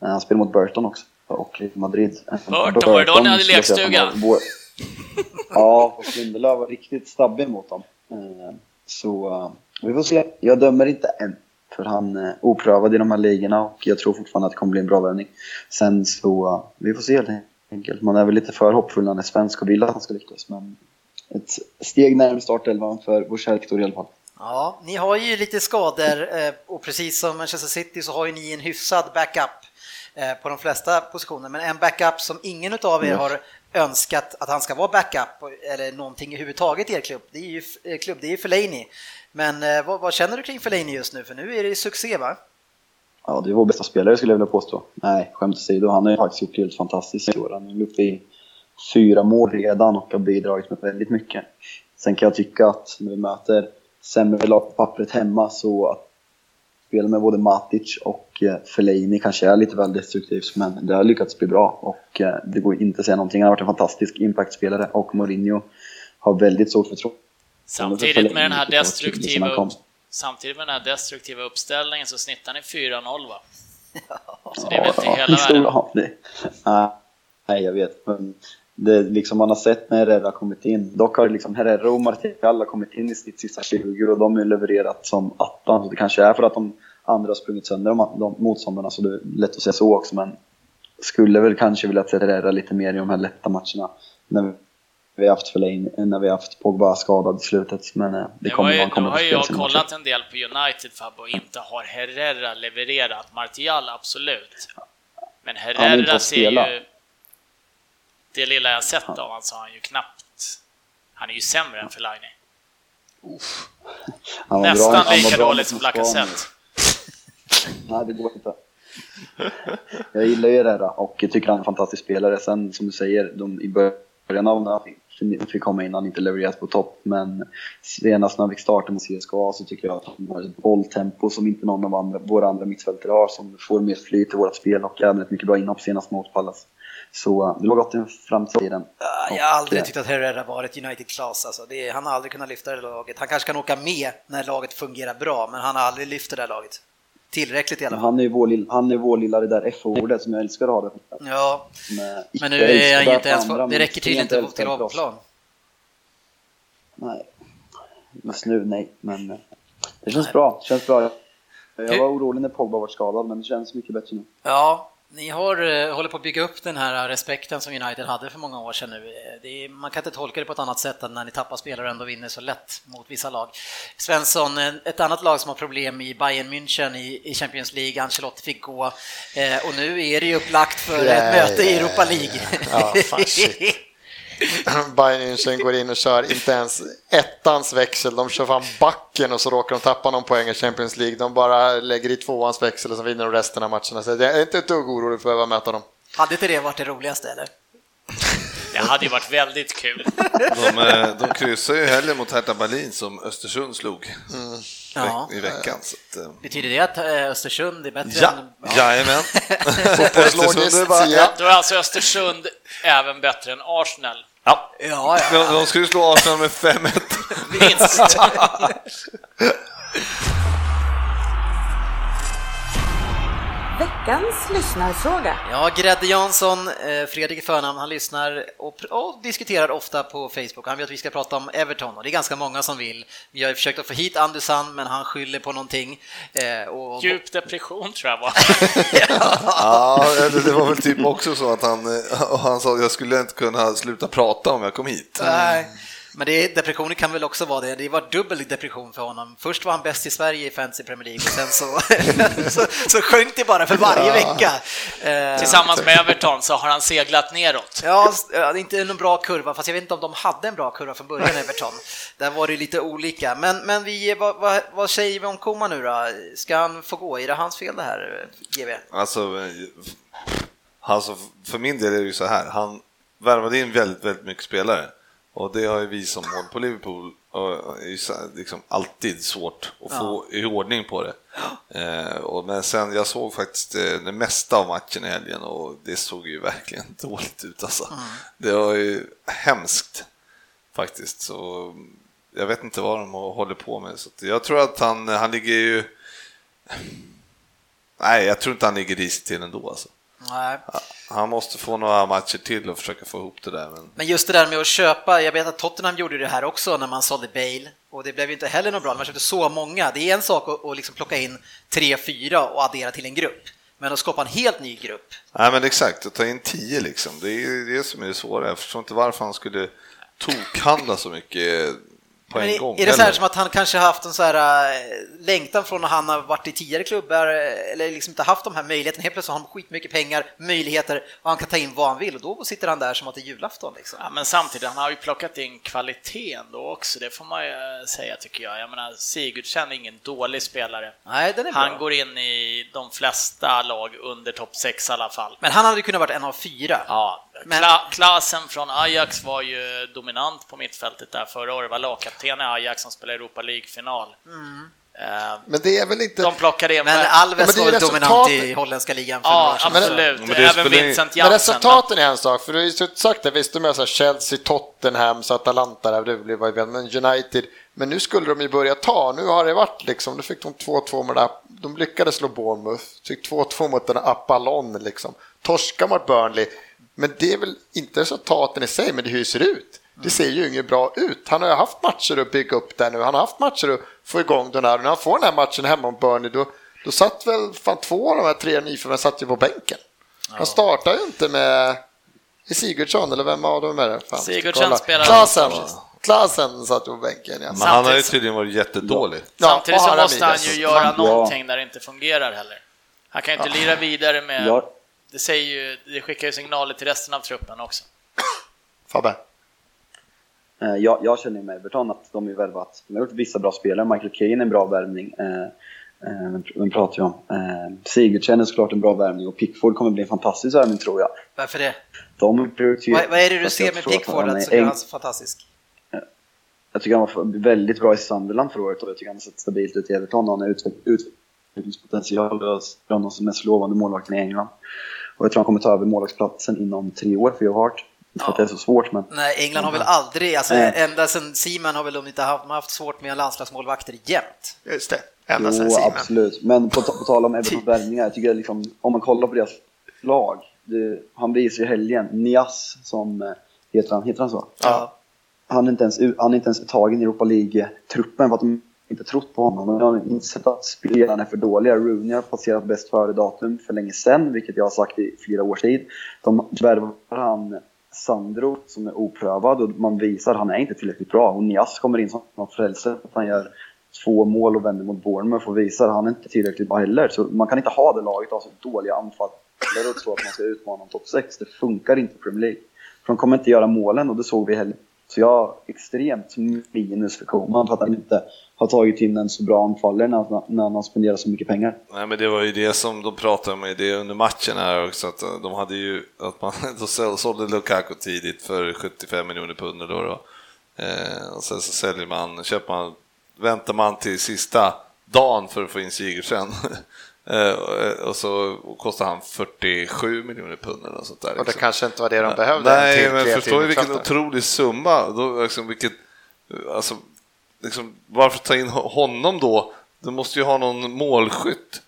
Han spelade mot Burton också och Madrid. Burton, var det då ni hade lekstuga? var Ja, och Lindelöf var riktigt stabbig mot dem. Eh, Så eh, vi får se. Jag dömer inte än. För han är oprövad i de här ligorna och jag tror fortfarande att det kommer bli en bra värvning. Sen så, eh, vi får se helt enkelt. Man är väl lite för hoppfull när han är svensk och vill att han ska lyckas. Men ett steg närmare startelvan för vår kära Victoria i alla fall. Ja, ni har ju lite skador och precis som Manchester City så har ju ni en hyfsad backup på de flesta positioner, men en backup som ingen av er Mm. har önskat att han ska vara backup eller någonting överhuvudtaget i er klubb. Det är ju eh, klubb, det är Fellaini. Men eh, vad, vad känner du kring Fellaini just nu? För nu är det succé va? Ja, det är vår bästa spelare skulle jag vilja påstå. Nej, skämt åsido. Han har ju faktiskt gjort det helt fantastiskt i år. Han är uppe i fyra mål redan och har bidragit med väldigt mycket. Sen kan jag tycka att när vi möter sämre lag på pappret hemma så att spela med både Matic och eh, Fellaini kanske är lite väl destruktivt men det har lyckats bli bra och eh, det går inte att säga någonting. Han har varit en fantastisk impactspelare och Mourinho har väldigt stort förtroende för Samtidigt med den här destruktiva upp, samtidigt med den här destruktiva uppställningen så snittar ni 4-0 va? Så det är väl inte hela världen. ja, det, nej, nej, jag vet. Men det liksom man har sett när Herrera har kommit in. Dock har liksom Herrera och Martial har kommit in i sitt sista 20 och de har levererat som attan. Så det kanske är för att de andra har sprungit sönder de, de motståndarna så det är lätt att säga så också. Men skulle väl kanske vilja se Herrera lite mer i de här lätta matcherna. När vi har haft Fellaini, när vi har haft Pogba skadad i slutet. Men eh, det Det kommer ju, han nu kommer har att ju jag kollat en del på United Fabbe och inte har Herrera levererat. Martial absolut. Men Herrera ser ju... Det lilla jag sett av honom så har han ju knappt... Han är ju sämre än Fellaini. Bra- Nästan lika dåligt mot som Lacazette. Nej, det går inte. Jag gillar ju Herrera och jag tycker han är en fantastisk spelare. Sen som du säger, de, i början av när han fick- komma in han inte levererat på topp. Men senast när han fick starta med CSKA så tycker jag att han har ett bolltempo som inte någon av andra, våra andra mittfältare har. Som får mer flyt i vårt spel och även ett mycket bra inhopp senast mot Pallas. Så eh, det var gott i framtiden. Ja, Jag har aldrig tyckt att Herrera varit United-klass. Alltså. Det Han har aldrig kunnat lyfta det laget. Han kanske kan åka med när laget fungerar bra, men han har aldrig lyft det där laget. Tillräckligt i alla fall. han är ju vår, lill- han är vår lilla det där F-ordet som jag älskar att ha det. Ja, men nu är han ju inte ens andra, det räcker tydligen inte till älskvärd för oss. plan. Nej. Just nu, nej. Men eh, det känns bra. Det känns bra. Jag var orolig när Pogba var skadad, men det känns mycket bättre nu. Ja, ni har, eh, håller på att bygga upp den här respekten som United hade för många år sedan nu. Eh, är, man kan inte tolka det på ett annat sätt än när ni tappar spelare och ändå vinner så lätt mot vissa lag. Svensson, eh, ett annat lag som har problem i Bayern München i, i Champions League, Ancelotti fick gå eh, och nu är det ju upplagt för ett Nej, möte i Europa League. Ja, fan shit. Bayern München går in och kör inte ens ettans växel, de kör fram backen och så råkar de tappa någon poäng i Champions League. De bara lägger i tvåans växel och så vinner de resten av matcherna. Så jag är inte ett dugg orolig för att behöva möta dem. Hade inte det varit det roligaste eller? Det hade ju varit väldigt kul. De, eh, de kryssar ju hellre mot Hertha Berlin som Östersund slog Ja. i veckan. Så att, eh, Betyder det att eh, Östersund är bättre ja, än... jajamän. Fotbollslogiskt, Östersund är bara- ja. Då är alltså Östersund även bättre än Arsenal. Ja, Ja, ja. de, de skulle slå Arsenal med 5-1. Minst. Veckans lyssnarfråga. Ja, Grädde Jansson, eh, Fredrik i förnamn, han lyssnar och, och diskuterar ofta på Facebook. Han vill att vi ska prata om Everton och det är ganska många som vill. Vi har försökt att få hit Andersson, men han skyller på någonting. Eh, och, Djup depression tror jag var. Ja, det, det var väl typ också så att han, eh, han sa att jag skulle inte kunna sluta prata om jag kom hit. Nej. Men det, depressionen kan väl också vara det. Det var dubbel depression för honom. Först var han bäst i Sverige i Fantasy Premier League och sen så, så, så sjönk det bara för varje vecka. Eh, Tillsammans med Everton så har han seglat neråt. Ja, det är inte en bra kurva, fast jag vet inte om de hade en bra kurva från början, Everton. Där var det lite olika. Men, men vi, vad, vad, vad säger vi om Koman nu då? Ska han få gå? Är det hans fel det här, GV? Alltså, alltså, för min del är det ju så här, han värvade in väldigt, väldigt mycket spelare och det har ju vi som håller på Liverpool liksom alltid svårt att få i ordning på det. Eh, och, men sen, jag såg faktiskt eh, det mesta av matchen i helgen och det såg ju verkligen dåligt ut alltså. Det var ju hemskt faktiskt. Så jag vet inte vad de håller på med. Så jag tror att han, han ligger ju... Nej, jag tror inte han ligger risigt till ändå alltså. Nej. Han måste få några matcher till och försöka få ihop det där. Men... Men just det där med att köpa, jag vet att Tottenham gjorde det här också när man sålde Bale och det blev ju inte heller något bra man köpte så många. Det är en sak att, att liksom plocka in tre, fyra och addera till en grupp, men att skapa en helt ny grupp. Nej, men exakt, att ta in tio liksom. Det är det som är det svåra. Jag förstår inte varför han skulle tokhandla så mycket på Men en är, gång. är det så här som att han kanske haft en så här äh, längtan från när han har varit i tidigare klubbar äh, eller liksom inte haft de här möjligheterna. Helt plötsligt har han skitmycket pengar, möjligheter och han kan ta in vad han vill och då sitter han där som att det är julafton. Liksom. Ja, men samtidigt, han har ju plockat in kvaliteten då också, det får man ju eh, säga tycker jag. Jag menar, Sigurdsen är ingen dålig spelare. Nej, den är bra. Han går in i de flesta lag under topp 6 i alla fall. Men han hade kunnat varit en av fyra. Ja, Men- Kla Klasen från Ajax var ju dominant på mittfältet där förra året, var lagkapten i Ajax som spelade Europa League-final. Eh, Men det är väl inte... De plockade in... Men Ja, men Alves det är var väl dominant i holländska ligan för några Ja, år sedan. absolut. Men Även spelar Vincent Men Jansen. resultaten är en sak, för du har ju sagt det, visst de är så här Chelsea, Tottenham, så Atalanta, där det blev vad men United, men nu skulle de ju börja ta, nu har det varit liksom, nu fick de 2-2 med det där, de lyckades slå Bournemouth, fick 2-2 mot den Apollon liksom, torska mot Burnley, men det är väl inte resultaten i sig, men det är hur det ser ut. Det ser ju inget bra ut. Han har ju haft matcher att bygga upp där nu. Han har haft matcher att få igång den här. Och när han får den här matchen hemma mot Burnley, då, då satt väl fan två av de här tre nyförvärven satt ju på bänken. Han startar ju inte med Sigurdsson, eller vem av dem är det? Fan, Sigurdsson spelar- Klasen. Klasen satt på bänken, ja. Men han har ju tydligen varit jättedålig. Ja, Samtidigt så måste han ju göra Ja. någonting där det inte fungerar heller. Han kan ju inte lira vidare med... Ja. Det, säger ju, det skickar ju signaler till resten av truppen också. Fabbe. Eh, Jag, jag känner med Everton att de har värvat, de har gjort vissa bra spelare. Michael Caine är en bra värvning. Eh, eh, vem, pratar vi om? Eh, Sigurdsen är såklart en bra värvning och Pickford kommer bli en fantastisk värvning tror jag. Varför det? De prioriterar... Vad, vad är det du jag ser med tror att Pickford han som gör en- han så fantastisk? Jag tycker han var väldigt bra i Sunderland förra året och jag tycker han har sett stabilt ut i Everton och han har utveck- utvecklingspotential och är bland de som mest lovande målvakten i England. Och jag tror han kommer ta över målvaktsplatsen inom tre år för Joe Hart. Inte för att det är så svårt men... Nej, England har väl aldrig, alltså Nej. ända sedan Seaman har väl de inte haft, de har haft svårt med landslagsmålvakter jämt. Just det, ända Jo, sen Simen. absolut. Men på, på tal om Evertons värvningar, jag tycker liksom, om man kollar på deras lag, det, han visar ju helgen, Nias som eh, heter han, heter han så? Ja. Han är inte ens, han är inte ens tagen i Europa League-truppen för att de inte trott på honom. De har insett att spelarna är för dåliga. Rooney har passerat bäst före datum för länge sedan, vilket jag har sagt i flera års tid. De värvar han Sandro som är oprövad och man visar att han är inte tillräckligt bra. Och Nias kommer in som något frälse. Att han gör två mål och vänder mot Bournemouth och visar att han är inte tillräckligt bra heller. Så man kan inte ha det laget av så dåliga anfallare och tro att man ska utmana om topp 6. Det funkar inte i Premier League. För de kommer inte göra målen och det såg vi heller. Så jag har extremt minus för Koman för att han inte har tagit in en så bra anfallare när, när han har spenderat så mycket pengar. Nej, men det var ju det som de pratade om i det under matchen här också, att eh, de hade ju, att man då sål- sålde Lukaku tidigt för 75 miljoner pund då, då. Eh, och sen så säljer man, köper man, väntar man till sista dagen för att få in Sigurdsen. eh, och så kostar han 47 miljoner pund eller sånt där. Och det liksom. kanske inte var det de behövde. Nej, till men förstår du vilken otrolig summa? Då, liksom, vilket, alltså, liksom, varför ta in honom då? Du måste ju ha någon målskytt.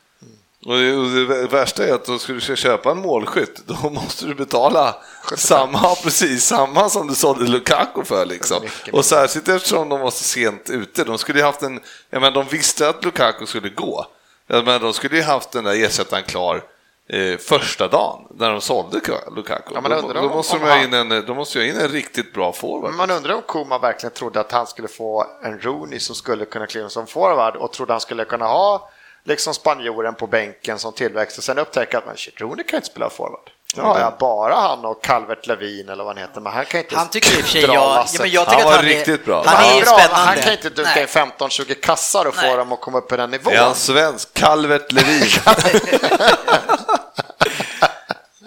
Och det, och det värsta är att då skulle du köpa en målskytt, då måste du betala samma, ja, precis samma som du sålde Lukaku för. Liksom. Och särskilt eftersom de var så sent ute. De skulle haft en, jag menar, de visste att Lukaku skulle gå. Jag menar, de skulle ju haft den där ersättaren klar eh, första dagen när de sålde Lukaku. Ja, då, då, om- måste om de ha in en, då måste jag in en riktigt bra forward. Man undrar om Koman verkligen trodde att han skulle få en Rooney som skulle kunna kliva som forward och trodde han skulle kunna ha liksom spanjoren på bänken som tillväxt och sen upptäcka att men shit, Rooney kan inte spela forward. Har jag bara han och Calvert Levin eller vad han heter, men han kan inte Han tycker i och för sig, dra jag, ja, men jag Han tycker var att han riktigt är, bra. Han Han är ju bra, spännande. han kan inte dunka in 15-20 kassar och få Nej. dem att komma upp på den nivån. Är han svensk? Calvert Levin.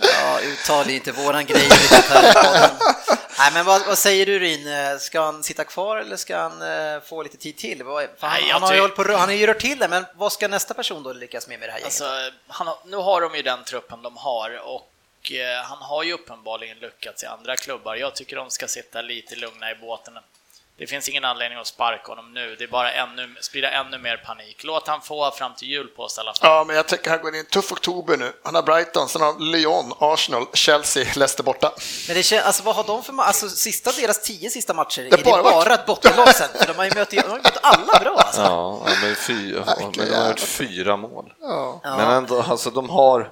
Ja, uttal är inte våran grej. Nej, men vad, vad säger du Rin? Ska han sitta kvar eller ska han eh, få lite tid till? För Han, Nej, jag han, har ju hållit på, han har ju rört till det, men vad ska nästa person då lyckas med med det här gänget? Alltså, han nu har de ju den truppen de har och eh, han har ju uppenbarligen lyckats i andra klubbar. Jag tycker de ska sitta lite lugna i båten. Det finns ingen anledning att sparka honom nu. Det är bara ännu, sprida ännu mer panik. Låt han få fram till jul på sig i alla fall. Ja, men jag tycker han går in i en tuff oktober nu. Han har Brighton, sen har Lyon, Arsenal, Chelsea, Leicester borta. Men det känns, alltså vad har de för alltså sista deras tio sista matcher, Det är har det bara ett bottenlag sen? För de har ju mött, de har ju mött alla bra alltså. Ja, men, fyra, men de har gjort fyra mål. Ja. Ja. Men ändå, alltså de har,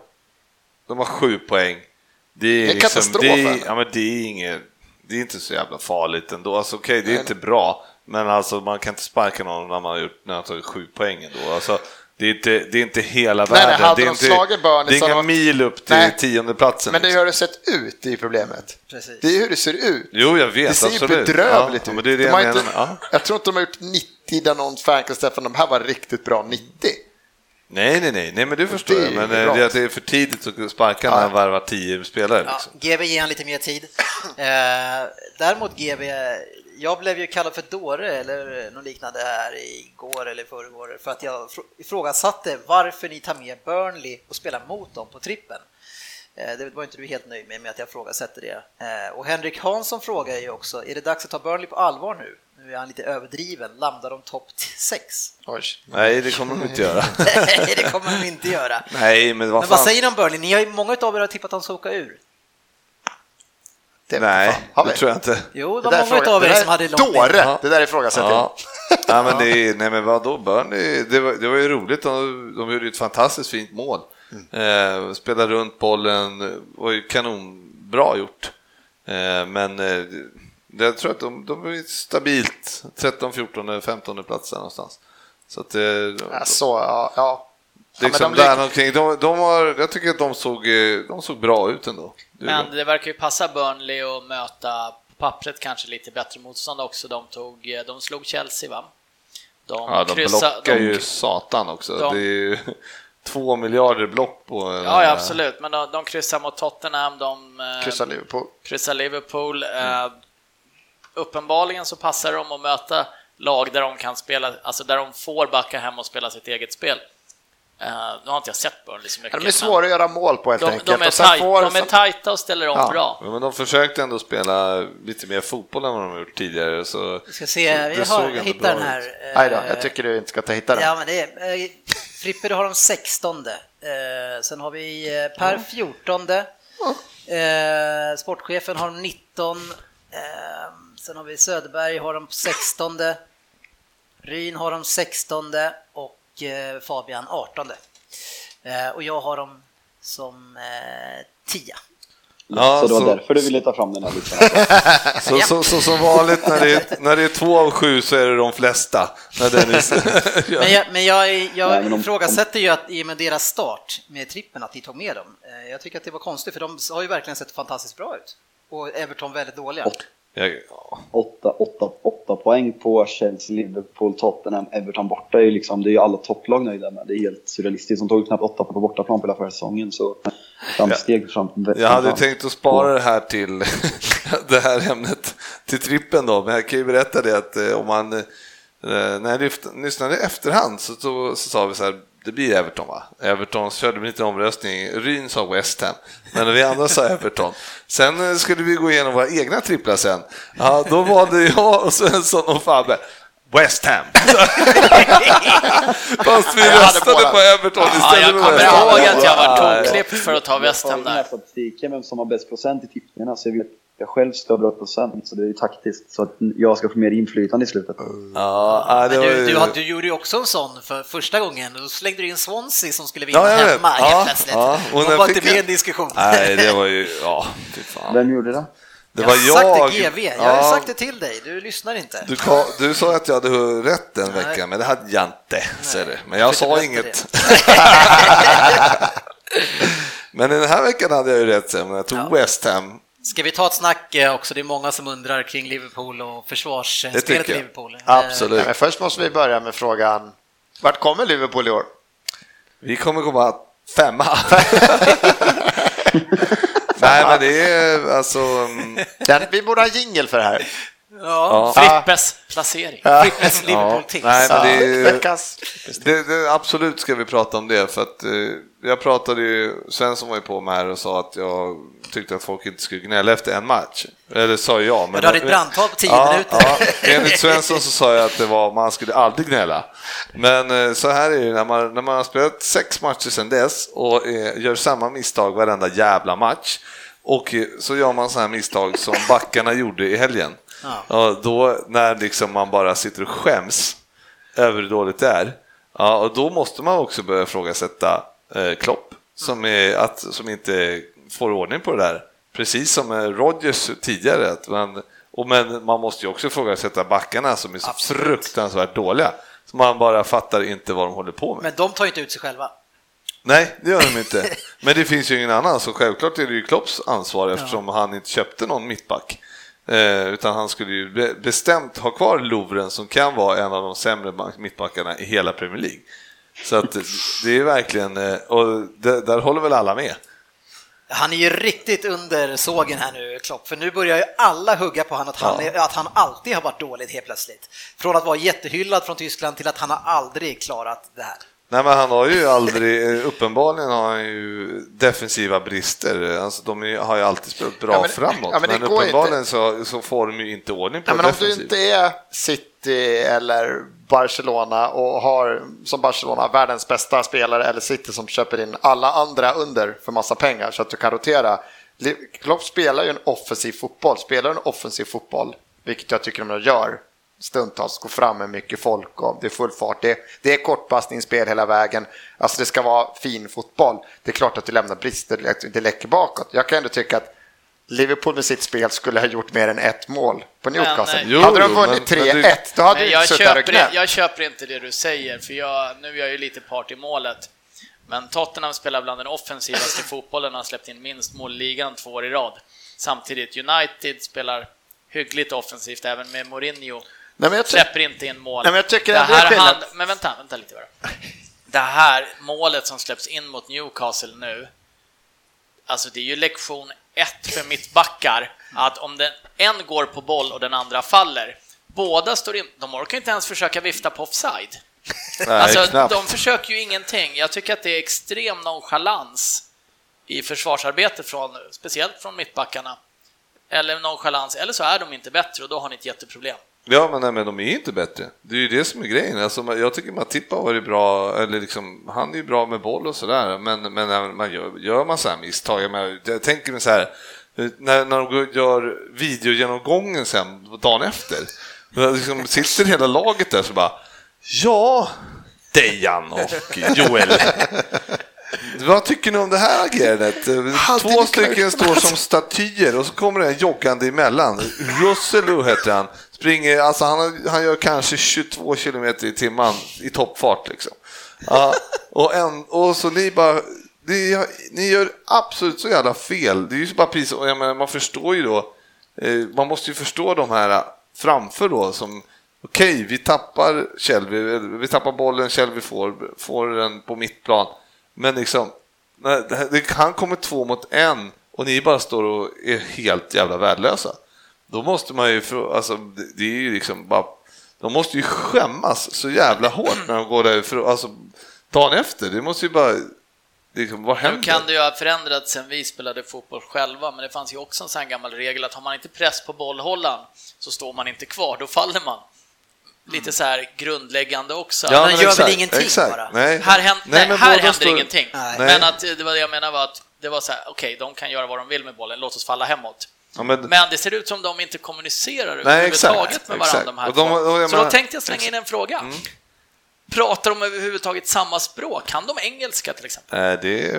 de har sju poäng. Det är, Det är liksom, katastrof, det är, eller? ja, men det är inget, det är inte så jävla farligt ändå. Alltså okej, det är inte bra, men alltså man kan inte sparka någon när man har, gjort, när man har tagit sju poäng ändå. Alltså, det är inte, det är inte hela Nej, nej, världen. hade det är de inte, slagit Burnley det är inga de- mil upp till Nej. tionde platsen. Men det är liksom. hur det sett ut, är problemet. Precis. Det är hur det ser ut. Jo, jag vet, Det ser ju absolut. bedrövligt ja, ut. Men det det De jag inte, Ja. Jag tror inte de har gjort 90 där någon fan Stefan, de här var riktigt bra 90. Nej, nej, nej, nej, men det förstår Det. Men eh, det är att det är för tidigt att sparka när han värvar tio spelare. Ja, Liksom. GB ger han lite mer tid. Eh, däremot GB, jag blev ju kallad för dåre eller något liknande här igår eller förrgår för att jag fr- ifrågasatte varför ni tar med Burnley och spelar mot dem på trippen. Eh, Det var inte du helt nöjd med, med att jag ifrågasätter det. Eh, Och Henrik Hansson frågar ju också, är det dags att ta Burnley på allvar nu? Nu är han lite överdriven, landar de topp 6? Oj. Nej, det kommer de inte göra. Nej, det kommer de inte göra. Nej, men vad Men vad säger ni om Burnley? Ni har ju, många av er har tippat att de ska åka ur. Det Nej, fan. Har det vi? tror jag inte. Jo, det Det var många fråga- av det er där- som hade långt Dåre! Ja. Det där ifrågasätter jag. Ja. ja, men det är, nej men vadå, Burnley, det var, det var ju roligt, de, de gjorde ju ett fantastiskt fint mål. Eh, spelade runt bollen, var ju kanonbra gjort. Eh, men eh, det, jag tror att de, de är stabilt 13, 14, 15 plats någonstans. Så att, eh, de, Ja, så, ja. ja. det är Ja, liksom de där omkring. De, de har, jag tycker att de såg, eh, de såg bra ut ändå. Det Men det verkar ju passa Burnley att möta pappret kanske lite bättre motstånd också. De, tog, de slog Chelsea va? De, Ja, de kryssa- blockar de- ju satan också. de- Det är ju två miljarder block på en, Ja, ja, eh, absolut, men de, de kryssar mot Tottenham, de eh, Kryssar Liverpool. kryssar Liverpool. Eh, uppenbarligen så passar de att möta lag där de kan spela, alltså där de får backa hem och spela sitt eget spel. Eh, nu har inte jag sett Burnley så mycket. De är svåra att göra mål på helt men enkelt. de, de, är tajt, får- de är tajta och ställer om Ja. bra. Ja, Men de försökte ändå spela lite mer fotboll än vad de gjort tidigare. Så Vi ska se, såg har, hittar den här. Nej då, Eh, jag tycker du inte ska ta hitta den. Ja, men det är, eh, Frippe, du har de 16. Eh, sen har vi eh, Per 14. Eh, sportchefen har de 19. Eh, sen har vi Söderberg har de 16. Ryn har de 16 och eh, Fabian 18. Eh, och jag har dem som eh, 10. Ja, så det var så- därför du ville ta fram den här listan. Så, så, så som vanligt när det, är, när det är två av sju så är det de flesta. När Dennis, Men jag, men jag, jag Nej, men de- ifrågasätter ju att i och med deras start med trippen att ni tog med dem. Eh, Jag tycker att det var konstigt för de har ju verkligen sett fantastiskt bra ut. och Everton väldigt dåliga. Åt- Jag, ja. åtta, åtta, åtta poäng på Chelsea, Liverpool, Tottenham, Everton borta. Är ju liksom, det är ju alla topplag nöjda med. Det är helt surrealistiskt. De tog knappt åtta på bortaplan på hela förra säsongen. Så framsteg fram. Jag hade tänkt att spara det här till det här ämnet till trippen då, men jag kan ju berätta det att eh, om man eh, när jag lyssnade i efterhand så, så, så sa vi så här, det blir Everton va? Everton körde en liten omröstning, Ryn sa West Ham, men vi andra sa Everton. Sen eh, skulle vi gå igenom våra egna tripplar sen. Ja, då valde jag och Svensson och Fabbe West Ham. Fast vi Jag hade röstade på Everton Ja, istället jag för kommer ihåg att jag var tokklippt för att ta West Ham Jag har där. statistiken, vem som har bäst procent i tippningarna. Så jag vet jag själv står över procent, så det är ju taktiskt. Så att jag ska få mer inflytande i slutet. Ja, ja, det var du, du, du gjorde ju också en sån för första gången då slängde du in Swansea som skulle vinna Ja, jag hemma Ja, helt plötsligt. ja. Och när var inte med i jag- en diskussion. Nej, det var ju, ja, fy fan. Vem gjorde det? Det jag var har jag. sagt det GV, jag har Ja, sagt det till dig, du lyssnar inte. Du, du sa att jag hade rätt den Nej. veckan, men det hade jag inte. Ser du. Men jag Jag sa inget. men den här veckan hade jag ju rätt men jag tog Ja. West Ham. Ska vi ta ett snack eh, också? Det är många som undrar kring Liverpool och försvarsspelet i. Liverpool. Eh, Absolut. Nej, men först måste vi börja med frågan, vart kommer Liverpool i år? Vi kommer komma femma. Nej, men det är alltså... mm, Den, vi borde ha jingel för det här. Ja, Ja. Frippes placering. Frippes Liverpool tips. Nej, men det är absolut ska vi prata om det, för att eh, jag pratade ju, Svensson var ju på mig här och sa att jag tyckte att folk inte skulle gnälla efter en match. Eller sa jag, men... du hade ett brandtal på 10 ja, minuter. Ja, enligt Svensson så sa jag att det var, man skulle aldrig gnälla. Men eh, så här är det när man, när man har spelat sex matcher sedan dess och eh, gör samma misstag varenda jävla match och så gör man så här misstag som backarna gjorde i helgen. Ja. Ja, då när liksom man bara sitter och skäms över hur dåligt det är, ja, och då måste man också börja ifrågasätta eh, Klopp som, är, att, som inte får ordning på det där. Precis som med Rodgers tidigare. Att man, och men man måste ju också ifrågasätta backarna som är så Absolut. fruktansvärt dåliga. Så man bara fattar inte vad de håller på med. Men de tar ju inte ut sig själva. Nej, det gör de inte. Men det finns ju ingen annan, så självklart är det ju Klopps ansvar eftersom han inte köpte någon mittback. Eh, utan han skulle ju be- bestämt ha kvar Lovren som kan vara en av de sämre mittbackarna i hela Premier League. Så att det är verkligen, eh, och det, där håller väl alla med. Han är ju riktigt under sågen här nu, Klopp, för nu börjar ju alla hugga på honom att han, är, att han alltid har varit dålig helt plötsligt. Från att vara jättehyllad från Tyskland till att han har aldrig klarat det här. Nej men han har ju aldrig, eh, uppenbarligen har han ju defensiva brister. Alltså de har ju alltid spelat bra Ja, men- framåt. ja, men men uppenbarligen så, så får de ju inte ordning på Nej, men om du defensiv. inte är City eller Barcelona och har som Barcelona världens bästa spelare eller City som köper in alla andra under för massa pengar så att du kan rotera. Klopp spelar ju en offensiv fotboll, spelar en offensiv fotboll, vilket jag tycker de gör stundtals, går fram med mycket folk och det är full fart. Det, det är kortpassningsspel hela vägen. Alltså det ska vara fin fotboll. Det är klart att du lämnar brister, det- läcker bakåt. Jag kan ändå tycka att Liverpool med sitt spel skulle ha gjort mer än ett mål på Newcastle. Jo, hade de vunnit men- men 3-1, du- då hade du suttit här och köper, gnällt. jag köper inte det du säger, för jag, nu är jag ju lite part i målet. Men Tottenham spelar bland den offensivaste fotbollen och har släppt in minst mål i ligan två år i rad. Samtidigt, United spelar hyggligt offensivt, även med Mourinho. Nej, Släpper inte in mål. Nej, men jag tycker det här hand, Men vänta, vänta lite bara. Det här målet som släpps in mot Newcastle nu, alltså det är ju lektion ett för mittbackar, att om den, en går på boll och den andra faller, båda står in, de orkar inte ens försöka vifta på offside. Nej, alltså, knappt. de försöker ju ingenting. Jag tycker att det är extrem nonchalans i försvarsarbetet, från, speciellt från mittbackarna. Eller nonchalans, eller så är de inte bättre och då har ni ett jätteproblem. Ja, men, nej, men de är inte bättre. Det är ju det som är grejen. Alltså, jag tycker Matip har varit bra, eller liksom, han är ju bra med boll och sådär, men, men när man gör, gör man så här misstag, jag, menar, jag tänker mig så här, när, när de gör videogenomgången sen dagen efter, liksom sitter hela laget där så bara, ja, Dejan och Joel. Vad tycker ni om det här agerandet? Två stycken står som statyer och så kommer det en joggande emellan. Russell heter han. Springer, alltså han, han gör kanske 22 kilometer i timmen i toppfart liksom. Ja, och, en, och så ni bara, ni, ni gör absolut så jävla fel. Det är ju bara precis, jag menar, man förstår ju då, eh, man måste ju förstå de här eh, framför då som Okej, okay, vi tappar Kjellby, vi tappar bollen, Kjellby får, får den på mittplan. Men liksom, han kommer två mot en och ni bara står och är helt jävla värdelösa. Då måste man ju, alltså det är ju liksom bara, de måste ju skämmas så jävla hårt när de går därifrån, alltså dagen efter. Det måste ju bara, liksom, vad händer? Nu kan det ju ha förändrats sen vi spelade fotboll själva, men det fanns ju också en sån gammal regel att har man inte press på bollhållaren så står man inte kvar, då faller man lite så här grundläggande också. Ja, men gör exakt, väl ingenting exakt. bara? Nej. Här, händer, nej, nej, här händer står... ingenting. Nej. Men att det var det jag menade var att det var så här, okej, okay, de kan göra vad de vill med bollen, låt oss falla hemåt. Ja, men... men... det ser ut som de inte kommunicerar Nej, överhuvudtaget med varandra, de här de, och, Så då tänkte jag slänga in en fråga. Mm. Pratar de överhuvudtaget samma språk? Kan de engelska till exempel? Nej, det,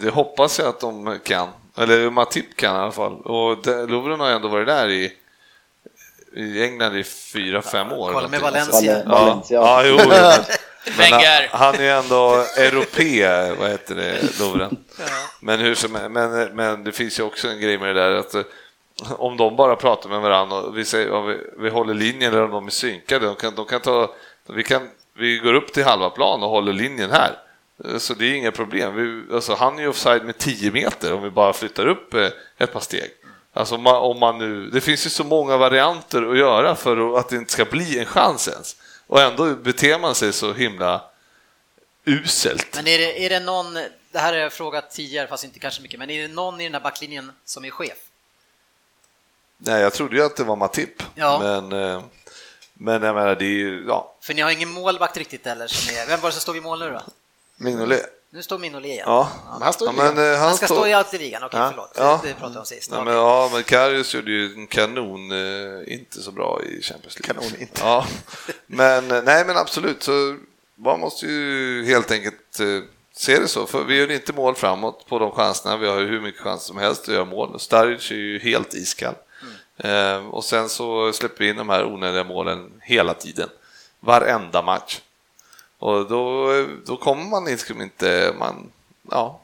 det hoppas jag att de kan. Eller Matip kan i alla fall. Och Lovren har ändå varit där i i England i fyra, fem år. Kolla med Valencia. Ja, Valencia. ja, jo, men han, han är ändå europé, vad heter det, Lovren. Men, hur som, men, men det finns ju också en grej med det där att om de bara pratar med varandra och vi, säger, om vi, vi håller linjen eller om de är synkade, de kan, de kan ta, vi, kan, vi går upp till halva plan och håller linjen här. Så det är inga problem. Vi, alltså han är ju offside med 10 meter om vi bara flyttar upp eh, ett par steg. Alltså om man nu, det finns ju så många varianter att göra för att det inte ska bli en chans ens. Och ändå beter man sig så himla uselt. Men är det, är det någon, det här har jag frågat tidigare, fast inte kanske mycket, men är det någon i den här backlinjen som är chef? Nej, jag trodde ju att det var Matip, ja. men, eh, men jag menar, det är ju, ja. För ni har ingen målvakt riktigt eller? Som är, vem var det som står vid mål nu då? Mignolet. Nu står Mignolet igen. Ja. Han, står ja, men, eh, han, han ska stå, stå i alltid ligan, okej okay, förlåt. Ja. Det pratade vi om sist. Ja, men, ja, men Karius gjorde ju en kanon, eh, inte så bra i Champions League. Kanon inte. Ja. Men nej, men absolut, så man måste ju helt enkelt se det så, för vi gör inte mål framåt på de chanserna. Vi har hur mycket chanser som helst att göra mål. Sturridge är ju helt iskall. Mm. och sen så släpper vi in de här onödiga målen hela tiden. Varenda match. Och då, då kommer man liksom inte, man, ja,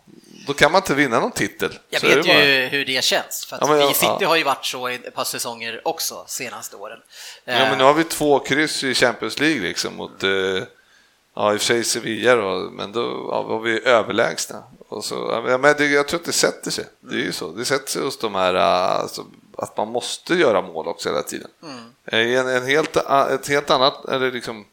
då kan man inte vinna någon titel. Jag vet ju hur det känns, för att ja, vi City ja. har ju varit så i ett par säsonger också senaste åren. Ja, men nu har vi två kryss i Champions League liksom mot, eh, ja i och för sig Sevilla då, men då ja, var vi överlägsna. Och så, ja, men det, jag tror att det sätter sig, det är ju så, det sätter sig hos de här, alltså, att man måste göra mål också hela tiden. Mm. En, en helt, ett helt annat, eller liksom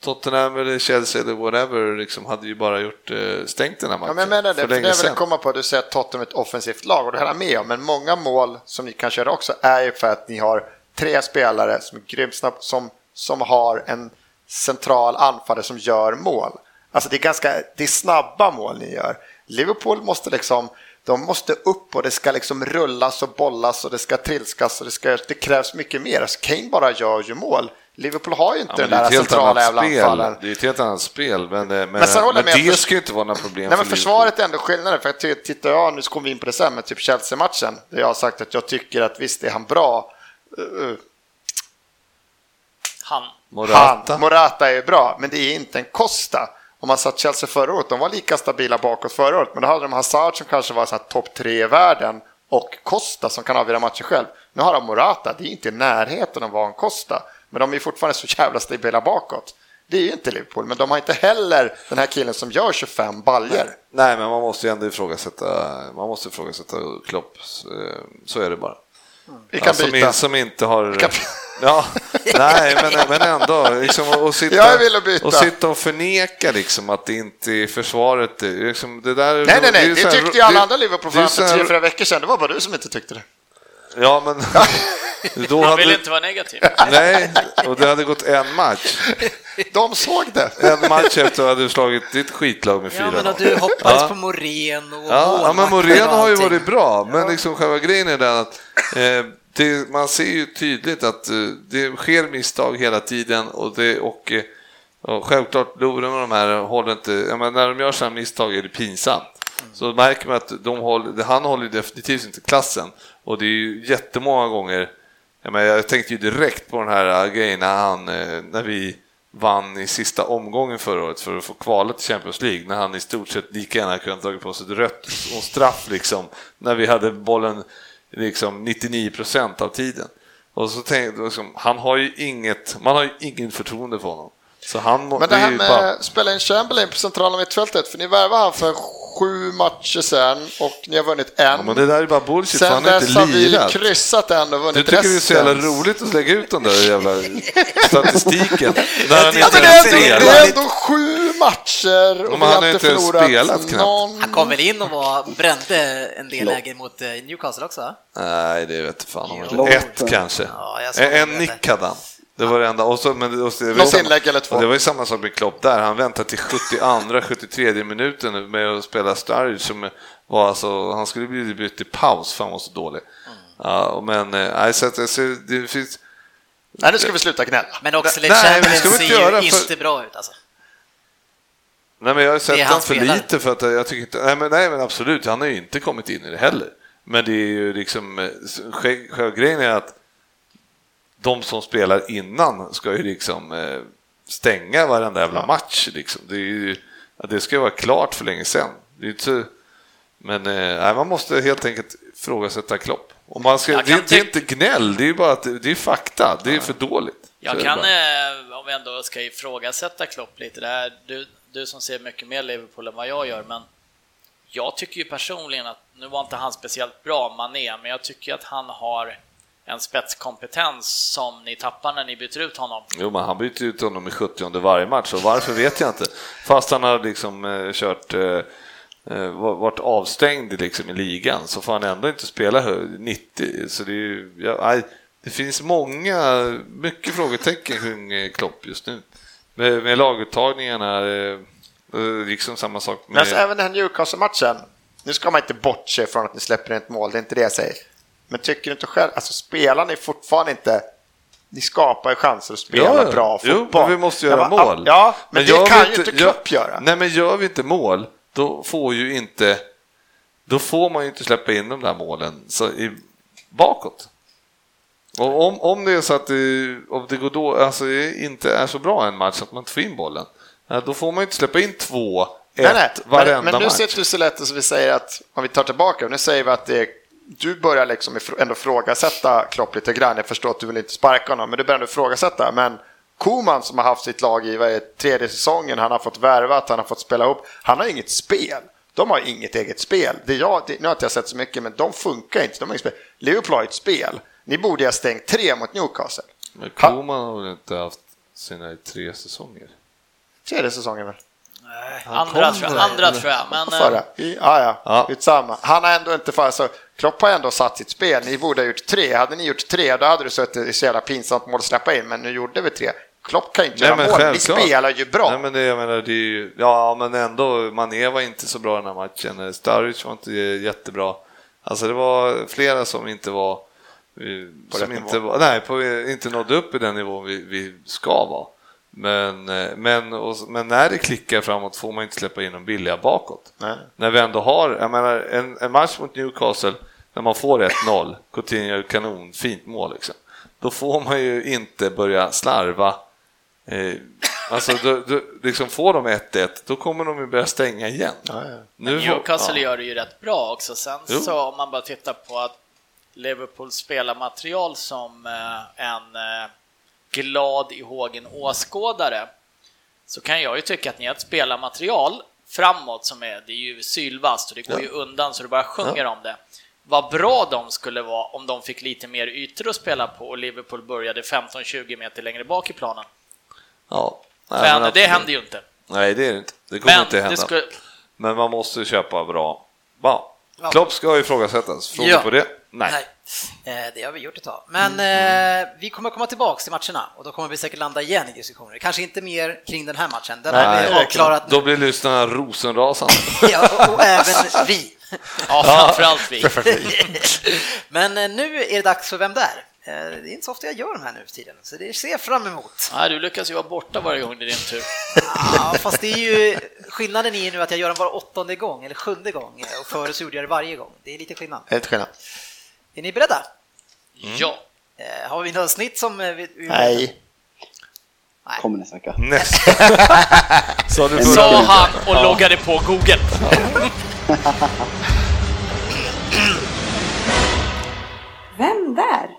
Tottenham eller Chelsea eller whatever liksom hade ju bara gjort eh, stängt den här matchen. Ja, men menar det, för det jag vill komma på, du säger att Tottenham är ett offensivt lag och det här är med om, men många mål som ni kan köra också är ju för att ni har tre spelare som är grymt snabbt, som, som har en central anfallare som gör mål. Alltså det är ganska, det är snabba mål ni gör. Liverpool måste liksom, de måste upp och det ska liksom rullas och bollas och det ska trilskas och det, ska, det krävs mycket mer. Alltså Kane bara gör ju mål. Liverpool har ju inte ja, den där centrala jävla anfallen. Det är ett helt annat spel, men, men, men, men det ska ju inte vara några problem. Nej, men försvaret är ändå skillnaden. För jag tittar jag, nu kommer vi in på det sen, med typ Chelsea-matchen, där jag har sagt att jag tycker att visst är han bra. Uh, han. Morata. Han, Morata är bra, men det är inte en Costa. Om man satt Chelsea förra året, de var lika stabila bakåt förra året, men då hade de Hazard som kanske var topp tre i världen och Costa som kan avgöra matchen själv. Nu har de Morata, det är inte i närheten av vad en Costa. Men de är fortfarande så jävla stabila bakåt. Det är ju inte Liverpool, men de har inte heller den här killen som gör 25 baljer. Nej, men man måste ju ändå ifrågasätta, man måste ifrågasätta Klopp. Eh, så är det bara. Vi kan byta. Som, som inte har... Ja, nej, men, men ändå. Liksom, och, sitta, jag vill byta. och sitta och förneka liksom, att det inte är försvaret. Liksom, det där, nej, nej, nej, det, det tyckte ju alla andra Liverpool-fans för tre, fyra veckor sedan. Det var bara du som inte tyckte det. Ja, men... Då Han vill inte vara negativ. Nej, och det hade gått en match. De såg det. En match efter att du slagit ditt skitlag med 4 Ja, men du hoppades ja. på Moreno och Ja, ja men Moreno har ju varit bra, men liksom själva grejen är den att eh, det, man ser ju tydligt att eh, det sker misstag hela tiden och, det, och, eh, och självklart Loren och de här håller inte, menar, när de gör sådana misstag är det pinsamt. Så märker man att de håller, han håller definitivt inte klassen och det är ju jättemånga gånger jag, menar, jag tänkte ju direkt på den här eh, grejen när, han, när vi vann i sista omgången förra året för att få kvalet till Champions League när han i stort sett lika gärna kunde tagit på sig ett rött och straff liksom när vi hade bollen liksom 99 procent av tiden. Och så tänkte jag, liksom, han har ju inget, man har ju ingen förtroende för honom. Så han, Men det här är ju med bara- spela in Chamberlain på centrala mittfältet, för ni värvade han för sju matcher sen och ni har vunnit en. Ja, men det där är bara bullshit, sen han har dess inte har vi lirat. kryssat en och Du vunnit tycker det är så jävla resten. roligt att lägga ut den där jävla statistiken när han inte ens är ändå, det är ändå sju matcher och Men vi har inte förlorat spelat knappt. någon. Han kom väl in och var, brände en del lägen mot eh, Newcastle också? Nej, det vet fan om. Ett kanske. Ja, en nick hade han. Det var det enda. Och så, men, och så, det var ju Något samma- inlägg eller två. Det var ju samma sak med Klopp där. Han väntade till 72, 73 minuten med att spela Sturridge som var alltså, han skulle bli bytt i paus för han var så dålig. Mm. Ja, men eh, nej, så att, så det finns... Nej, nu ska vi sluta gnälla. Men Oxlade Nej, men ser inte göra, för- inte bra ut alltså. Nej, men jag har sett hans för lite för att jag tycker inte... Nej men, nej, men absolut, han har ju inte kommit in i det heller. Men det är ju liksom... eh, sj- Själva grejen är att de som spelar innan ska ju liksom eh, stänga varenda jävla match. Liksom. Det, ju, det ska ju vara klart för länge sedan. Det är ju inte, men eh, man måste helt enkelt ifrågasätta Klopp. Och man ska, det, det är inte gnäll, det är bara att det, är fakta. Det är för dåligt. Jag kan, eh, om vi ändå ska ifrågasätta Klopp lite, det här, du, du som ser mycket mer Liverpool än vad jag gör, men jag tycker ju personligen att, nu var inte han speciellt bra, Mané, men jag tycker att han har en spetskompetens som ni tappar när ni byter ut honom. Jo, men han byter ut honom i 70 varje match och varför vet jag inte. Fast han har liksom eh, kört, eh, eh, varit avstängd liksom i ligan så får han ändå inte spela hö- 90. Så det, är ju, ja, det finns många, mycket frågetecken kring eh, Klopp just nu. Med, med laguttagningarna, eh, liksom samma sak Men med... alltså, även den här Newcastle-matchen, nu ska man inte bortse från att ni släpper ett mål, det är inte det jag säger. Men tycker du inte själv, alltså spelarna är fortfarande inte, ni skapar ju chanser att spela Ja, bra Jo, fotboll. men vi måste göra Ja, men- mål. Ja, men, gör det vi kan ju inte gör- Klopp göra. Nej, men gör vi inte mål, då får ju inte... Då får man ju inte släppa in de där målen så i, bakåt. Och om, om det är så att det, om det går då, alltså det inte är så bra en match att man inte får in bollen, då får man ju inte släppa in två, ett Nej, nej. varenda Men, men nu match. du så lätt så vi säger att, om vi tar tillbaka, nu säger vi att det är, du börjar liksom ändå frågasätta Klopp lite grann. Jag förstår att du vill inte sparka honom, men du börjar ändå ifrågasätta. Men Koman som har haft sitt lag i vad är, det, tredje säsongen, han har fått värvat, han har fått spela upp, han har inget spel. De har inget eget spel. Det jag, det, nu har inte jag sett så mycket, men de funkar inte. De har inget spel. Liverpool har ett spel. Ni borde ha stängt tre mot Newcastle. Men Koman har väl inte haft sina tre säsonger? Tredje säsongen väl? Andra, tror jag, andra tror jag, men... eh, Förra. I, ja, ja, Ja. ja. samma. Han har ändå inte för, så Klopp har ändå satt sitt spel. Ni borde ha gjort tre. Hade ni gjort tre, då hade det suttit så jävla pinsamt mål att släppa in. Men nu gjorde vi tre. Klopp kan inte Nej, göra mål. Självklart. spelar ju bra. Nej, men det, jag menar, det är ju, ja, men ändå, Mané var inte så bra den här matchen. Sturridge var inte jättebra. Alltså det var flera som inte var, eh, som rätt inte, var, nej, på, inte nådde upp i den nivå vi, vi ska vara. Men, eh, men, och, men när det klickar framåt får man inte släppa in de billiga bakåt. Nej. När vi ändå har, jag menar, en, en match mot Newcastle, när man får 1-0, Coutinho gör kanon, fint mål liksom. Då får man ju inte börja slarva. Eh, alltså, då, då, liksom får de 1-1, då kommer de ju börja stänga igen. Nu får- Newcastle ja. gör det ju rätt bra också. Sen Jo. så om man bara tittar på att Liverpool spelar material som eh, en eh, glad i hågen åskådare så kan jag ju tycka att ni har ett spelarmaterial framåt som är, det är ju sylvast och det går ju undan så det bara sjunger om det. Vad bra de skulle vara om de fick lite mer ytor att spela på och Liverpool började 15-20 meter längre bak i planen. Ja. Nej, Men men det absolut. händer ju inte. Nej, det är det inte. Det kommer Men inte hända. skulle, Men man måste köpa bra. Ja. Ja. Klopp ska ifrågasättas. Frågor Ja. på det? Nej. Nej, eh, det har vi gjort ett tag. Men eh, vi kommer komma tillbaka till matcherna och då kommer vi säkert landa igen i diskussioner. Kanske inte mer kring den här matchen, den Nej, har vi avklarat nu. Då blir lyssnarna rosenrasande. Ja, och, och även vi. Ja, framförallt vi. Men eh, nu är det dags för Vem där? Eh, Det är inte så ofta jag gör de här nu för tiden, så det ser jag fram emot. Nej, du lyckas ju vara borta varje gång det är din tur. Ja, fast det är ju skillnaden är ju nu att jag gör den bara åttonde gång eller sjunde gång och förut så gjorde jag det varje gång. Det är lite skillnad. Inte skillnad. Är ni beredda? Ja. Eh, Har vi något snitt som... eh, vi- vi- Nej. kommer nästa vecka. Nästa. Sa han och loggade på Google. Vem där?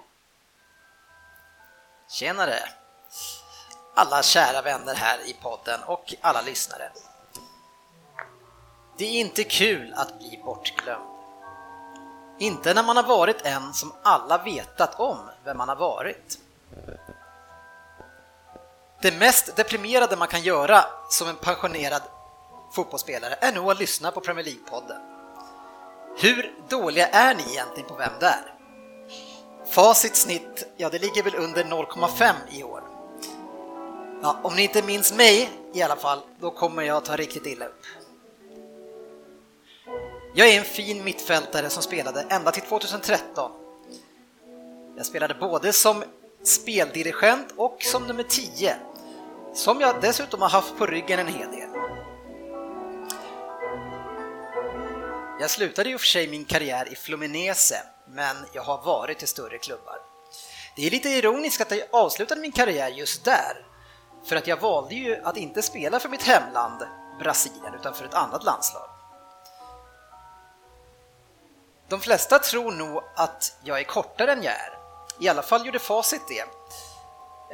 Tjenare! Alla kära vänner här i podden och alla lyssnare. Det är inte kul att bli bortglömd. Inte när man har varit en som alla vetat om vem man har varit. Det mest deprimerade man kan göra som en pensionerad fotbollsspelare är nog att lyssna på Premier League-podden. Hur dåliga är ni egentligen på Vem där? Facit snitt, ja det ligger väl under 0,5 i år. Ja, om ni inte minns mig i alla fall, då kommer jag ta riktigt illa upp. Jag är en fin mittfältare som spelade ända till 2013. Jag spelade både som speldirigent och som nummer 10, som jag dessutom har haft på ryggen en hel del. Jag slutade ju för sig min karriär i Fluminese, men jag har varit i större klubbar. Det är lite ironiskt att jag avslutade min karriär just där, för att jag valde ju att inte spela för mitt hemland Brasilien, utan för ett annat landslag. De flesta tror nog att jag är kortare än jag är. I alla fall gjorde Facit det.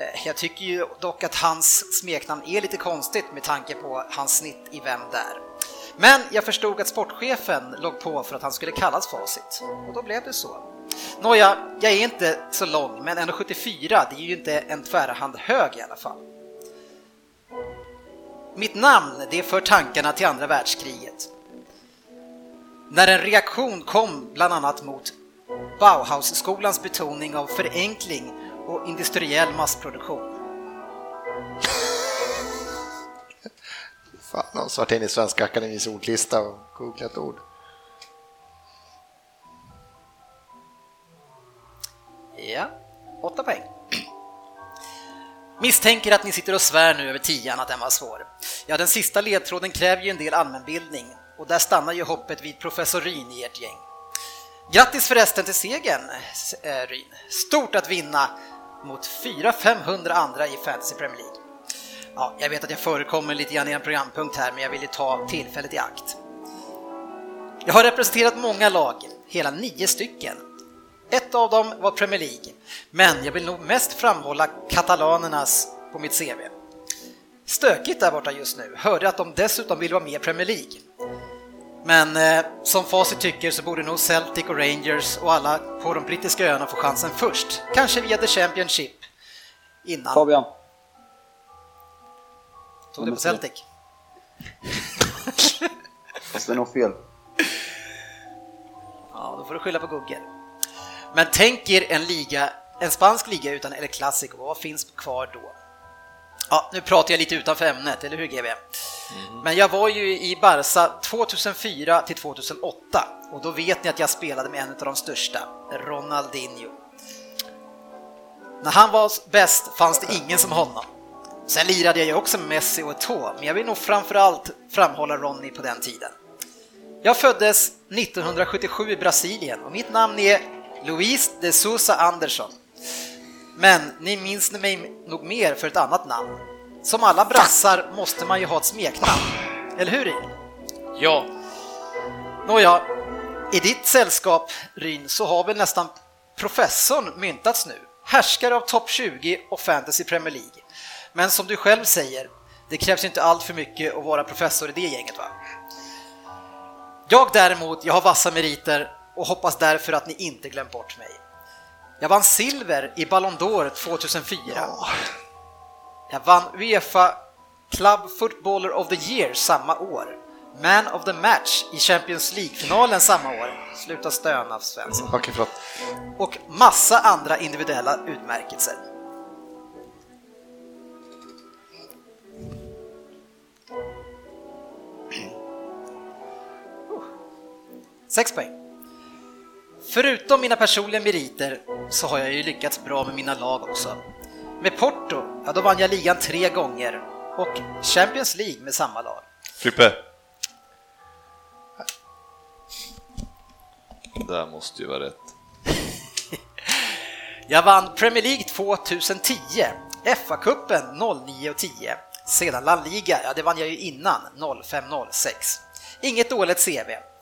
Eh, jag tycker ju dock att hans smeknamn är lite konstigt med tanke på hans snitt i Vem där? Men jag förstod att sportchefen låg på för att han skulle kallas Facit och då blev det så. Nåja, jag är inte så lång, men 1,74 det är ju inte en tvärhand hög i alla fall. Mitt namn, det för tankarna till andra världskriget. När en reaktion kom bland annat mot Bauhausskolans betoning av förenkling och industriell massproduktion. Fan, någon som varit inne i Svenska Akademins ordlista och googlat ord. Ja, åtta poäng. Misstänker att ni sitter och svär nu över tian att den var svår. Ja, den sista ledtråden kräver ju en del allmänbildning och där stannar ju hoppet vid professor Ryn i ert gäng. Grattis förresten till segern, eh, Ryn. Stort att vinna mot 400-500 andra i Fantasy Premier League. Ja, jag vet att jag förekommer lite grann i en programpunkt här, men jag ville ta tillfället i akt. Jag har representerat många lag, hela nio stycken. Ett av dem var Premier League, men jag vill nog mest framhålla katalanernas på mitt CV. Stökigt där borta just nu, hörde att de dessutom vill vara med i Premier League. Men eh, som facit tycker så borde nog Celtic och Rangers och alla på de brittiska öarna få chansen först, kanske via The Championship. Innan. Fabian, Tog du på Celtic? fast det är nog fel. Ja, då får du skylla på Google. Men tänk er en liga, en spansk liga utan El Clasico, vad finns kvar då? Ja, nu pratar jag lite utanför ämnet, eller hur GB? Men jag var ju i Barca 2004 till 2008 och då vet ni att jag spelade med en av de största, Ronaldinho. När han var bäst fanns det ingen som honom. Sen lirade jag ju också med Messi och Eto'o, men jag vill nog framförallt framhålla Ronny på den tiden. Jag föddes 1977 i Brasilien och mitt namn är Luis de Souza Andersson. Men ni minns mig nog mer för ett annat namn. Som alla brassar måste man ju ha ett smeknamn, eller hur Ryn? Ja, Nåja, i ditt sällskap Ryn så har väl nästan professorn myntats nu. Härskare av topp 20 och Fantasy Premier League. Men som du själv säger, det krävs inte allt för mycket att vara professor i det gänget va? Jag däremot, jag har vassa meriter och hoppas därför att ni inte glömt bort mig. Jag vann silver i Ballon d'Or 2004. Jag vann Uefa Club Footballer of the Year samma år. Man of the Match i Champions League-finalen samma år. Sluta stöna Svensson. Förlåt. Och massa andra individuella utmärkelser. Sex poäng. Förutom mina personliga meriter så har jag ju lyckats bra med mina lag också. Med Porto, ja då vann jag ligan tre gånger och Champions League med samma lag. Frippe. Där måste ju vara rätt. Jag vann Premier League 2010, FA-cupen 09 och 10. Sedan La Liga, ja det vann jag ju innan, 05-06. Inget dåligt CV.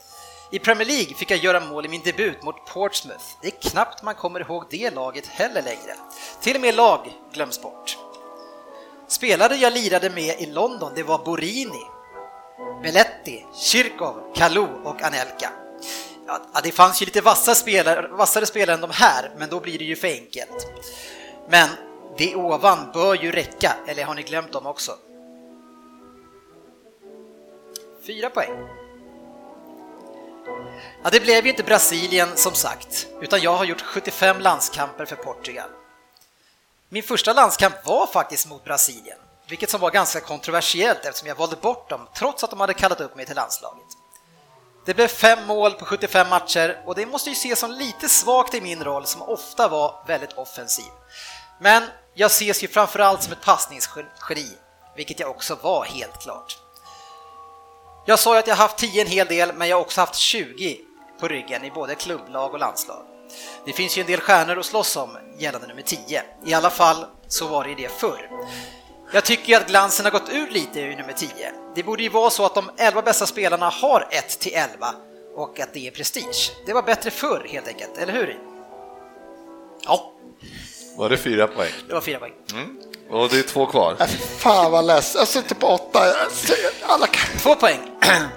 I Premier League fick jag göra mål i min debut mot Portsmouth. Det är knappt man kommer ihåg det laget heller längre. Till och med lag glöms bort. Spelare jag lirade med i London, det var Borini, Belletti, Kirkov, Kalou och Anelka. Ja, det fanns ju lite vassa spelare, vassare spelare än de här, men då blir det ju för enkelt. Men det ovan bör ju räcka, eller har ni glömt dem också? Fyra poäng. Ja, det blev ju inte Brasilien som sagt, utan jag har gjort 75 landskamper för Portugal. Min första landskamp var faktiskt mot Brasilien, vilket som var ganska kontroversiellt eftersom jag valde bort dem trots att de hade kallat upp mig till landslaget. Det blev fem mål på 75 matcher och det måste ju ses som lite svagt i min roll som ofta var väldigt offensiv. Men jag ses ju framförallt som ett passningsgeni, vilket jag också var helt klart. Jag sa ju att jag haft 10 en hel del, men jag har också haft 20 på ryggen i både klubblag och landslag. Det finns ju en del stjärnor att slåss om gällande nummer 10. I alla fall så var det det förr. Jag tycker ju att glansen har gått ur lite i nummer 10. Det borde ju vara så att de 11 bästa spelarna har 1 till 11 och att det är prestige. Det var bättre förr helt enkelt, eller hur? Ja. Var det fyra poäng? Det var fyra poäng. Mm. Och det är två kvar. Äh, fan vad ledsen, jag sitter på åtta. Alla kan... Två poäng.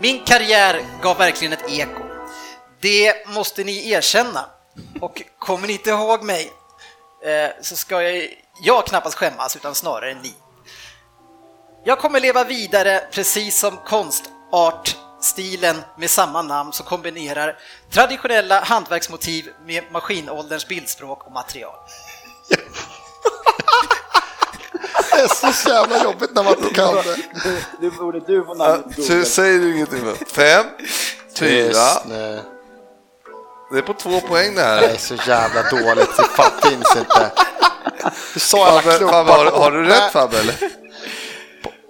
Min karriär gav verkligen ett eko. Det måste ni erkänna. Och kommer ni inte ihåg mig eh, så ska jag, jag knappast skämmas, utan snarare ni. Jag kommer leva vidare precis som konstartstilen med samma namn som kombinerar traditionella hantverksmotiv med maskinålderns bildspråk och material. Det är så jävla jobbigt när man inte kan det. Du, du borde du få namnet så Google. säger du ingenting mer. Fem, fyra. Tyst nu. Det är på två poäng det Det här. är så jävla dåligt, det fan finns inte. Du sa alla Fabbe, klubbar. Har, har du rätt Fabbe eller?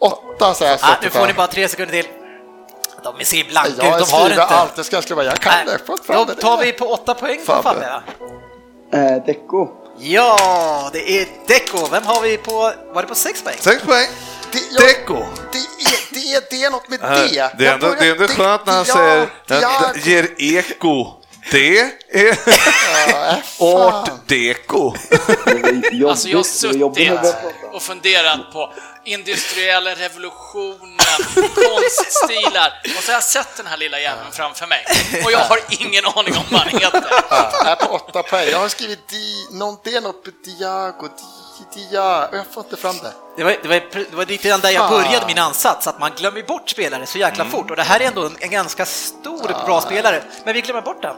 Åtta säger jag Ah, nu får ni bara tre sekunder till. De ser blanka ut, Jag de har skriver inte. allt, jag ska skriva, jag kan Nej, det. Då det. tar vi på åtta poäng på Fabbe. Fabbe. Eh, Deco. Ja, det är Deco. Vem har vi på, var det på sex poäng? Sex poäng. Det, jag, Deco. det, är, det, är, det är något med Äh, det. Det är ändå, det är ändå skönt när han säger ja, ger eko. Det är art deco. Alltså jag har suttit och funderat på industriella revolutionen, konststilar och så har jag sett den här lilla jäveln framför mig och jag har ingen aning om vad han heter. Ja, jag är på åtta poäng. Jag har skrivit di, någon, det är något på Diago, di, dia, och jag får inte fram det. Det var, det, var, det var lite grann där jag började min ansats, att man glömmer bort spelare så jäkla fort. Och det här är ändå en, en ganska stor, bra spelare, men vi glömmer bort den.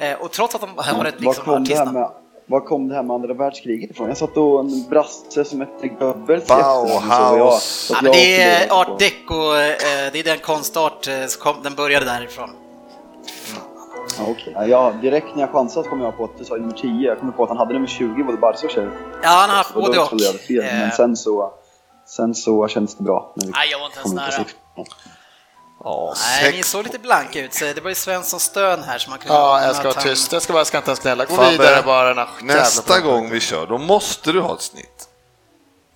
Eh, och trots att de har ett liksom, kom, det här artistnamn. var kom det här med andra världskriget ifrån? Jag satt och en brasse som hette Goebbels Bauhaus. Ja, men det är art deco, eh, det är den konstart, eh, som kom, den började därifrån. Ja, okej. Ja, ja, direkt när jag chansade kom jag på att du sa nummer 10. Jag kom på att han hade nummer 20, både Barca och Cherry. Ja, han har haft både och. fel. Men sen så, sen så kändes det bra. När vi Nej, jag var inte ens nära. Ja, Nej, ni såg lite blanka ut, så det var ju Svenssons stön här som man kunde Ja, jag ska att vara han- tyst. Jag ska, bara, jag ska inte ens gnälla. Gå Fabbe, vidare bara. Nästa gång vi kör, då måste du ha ett snitt.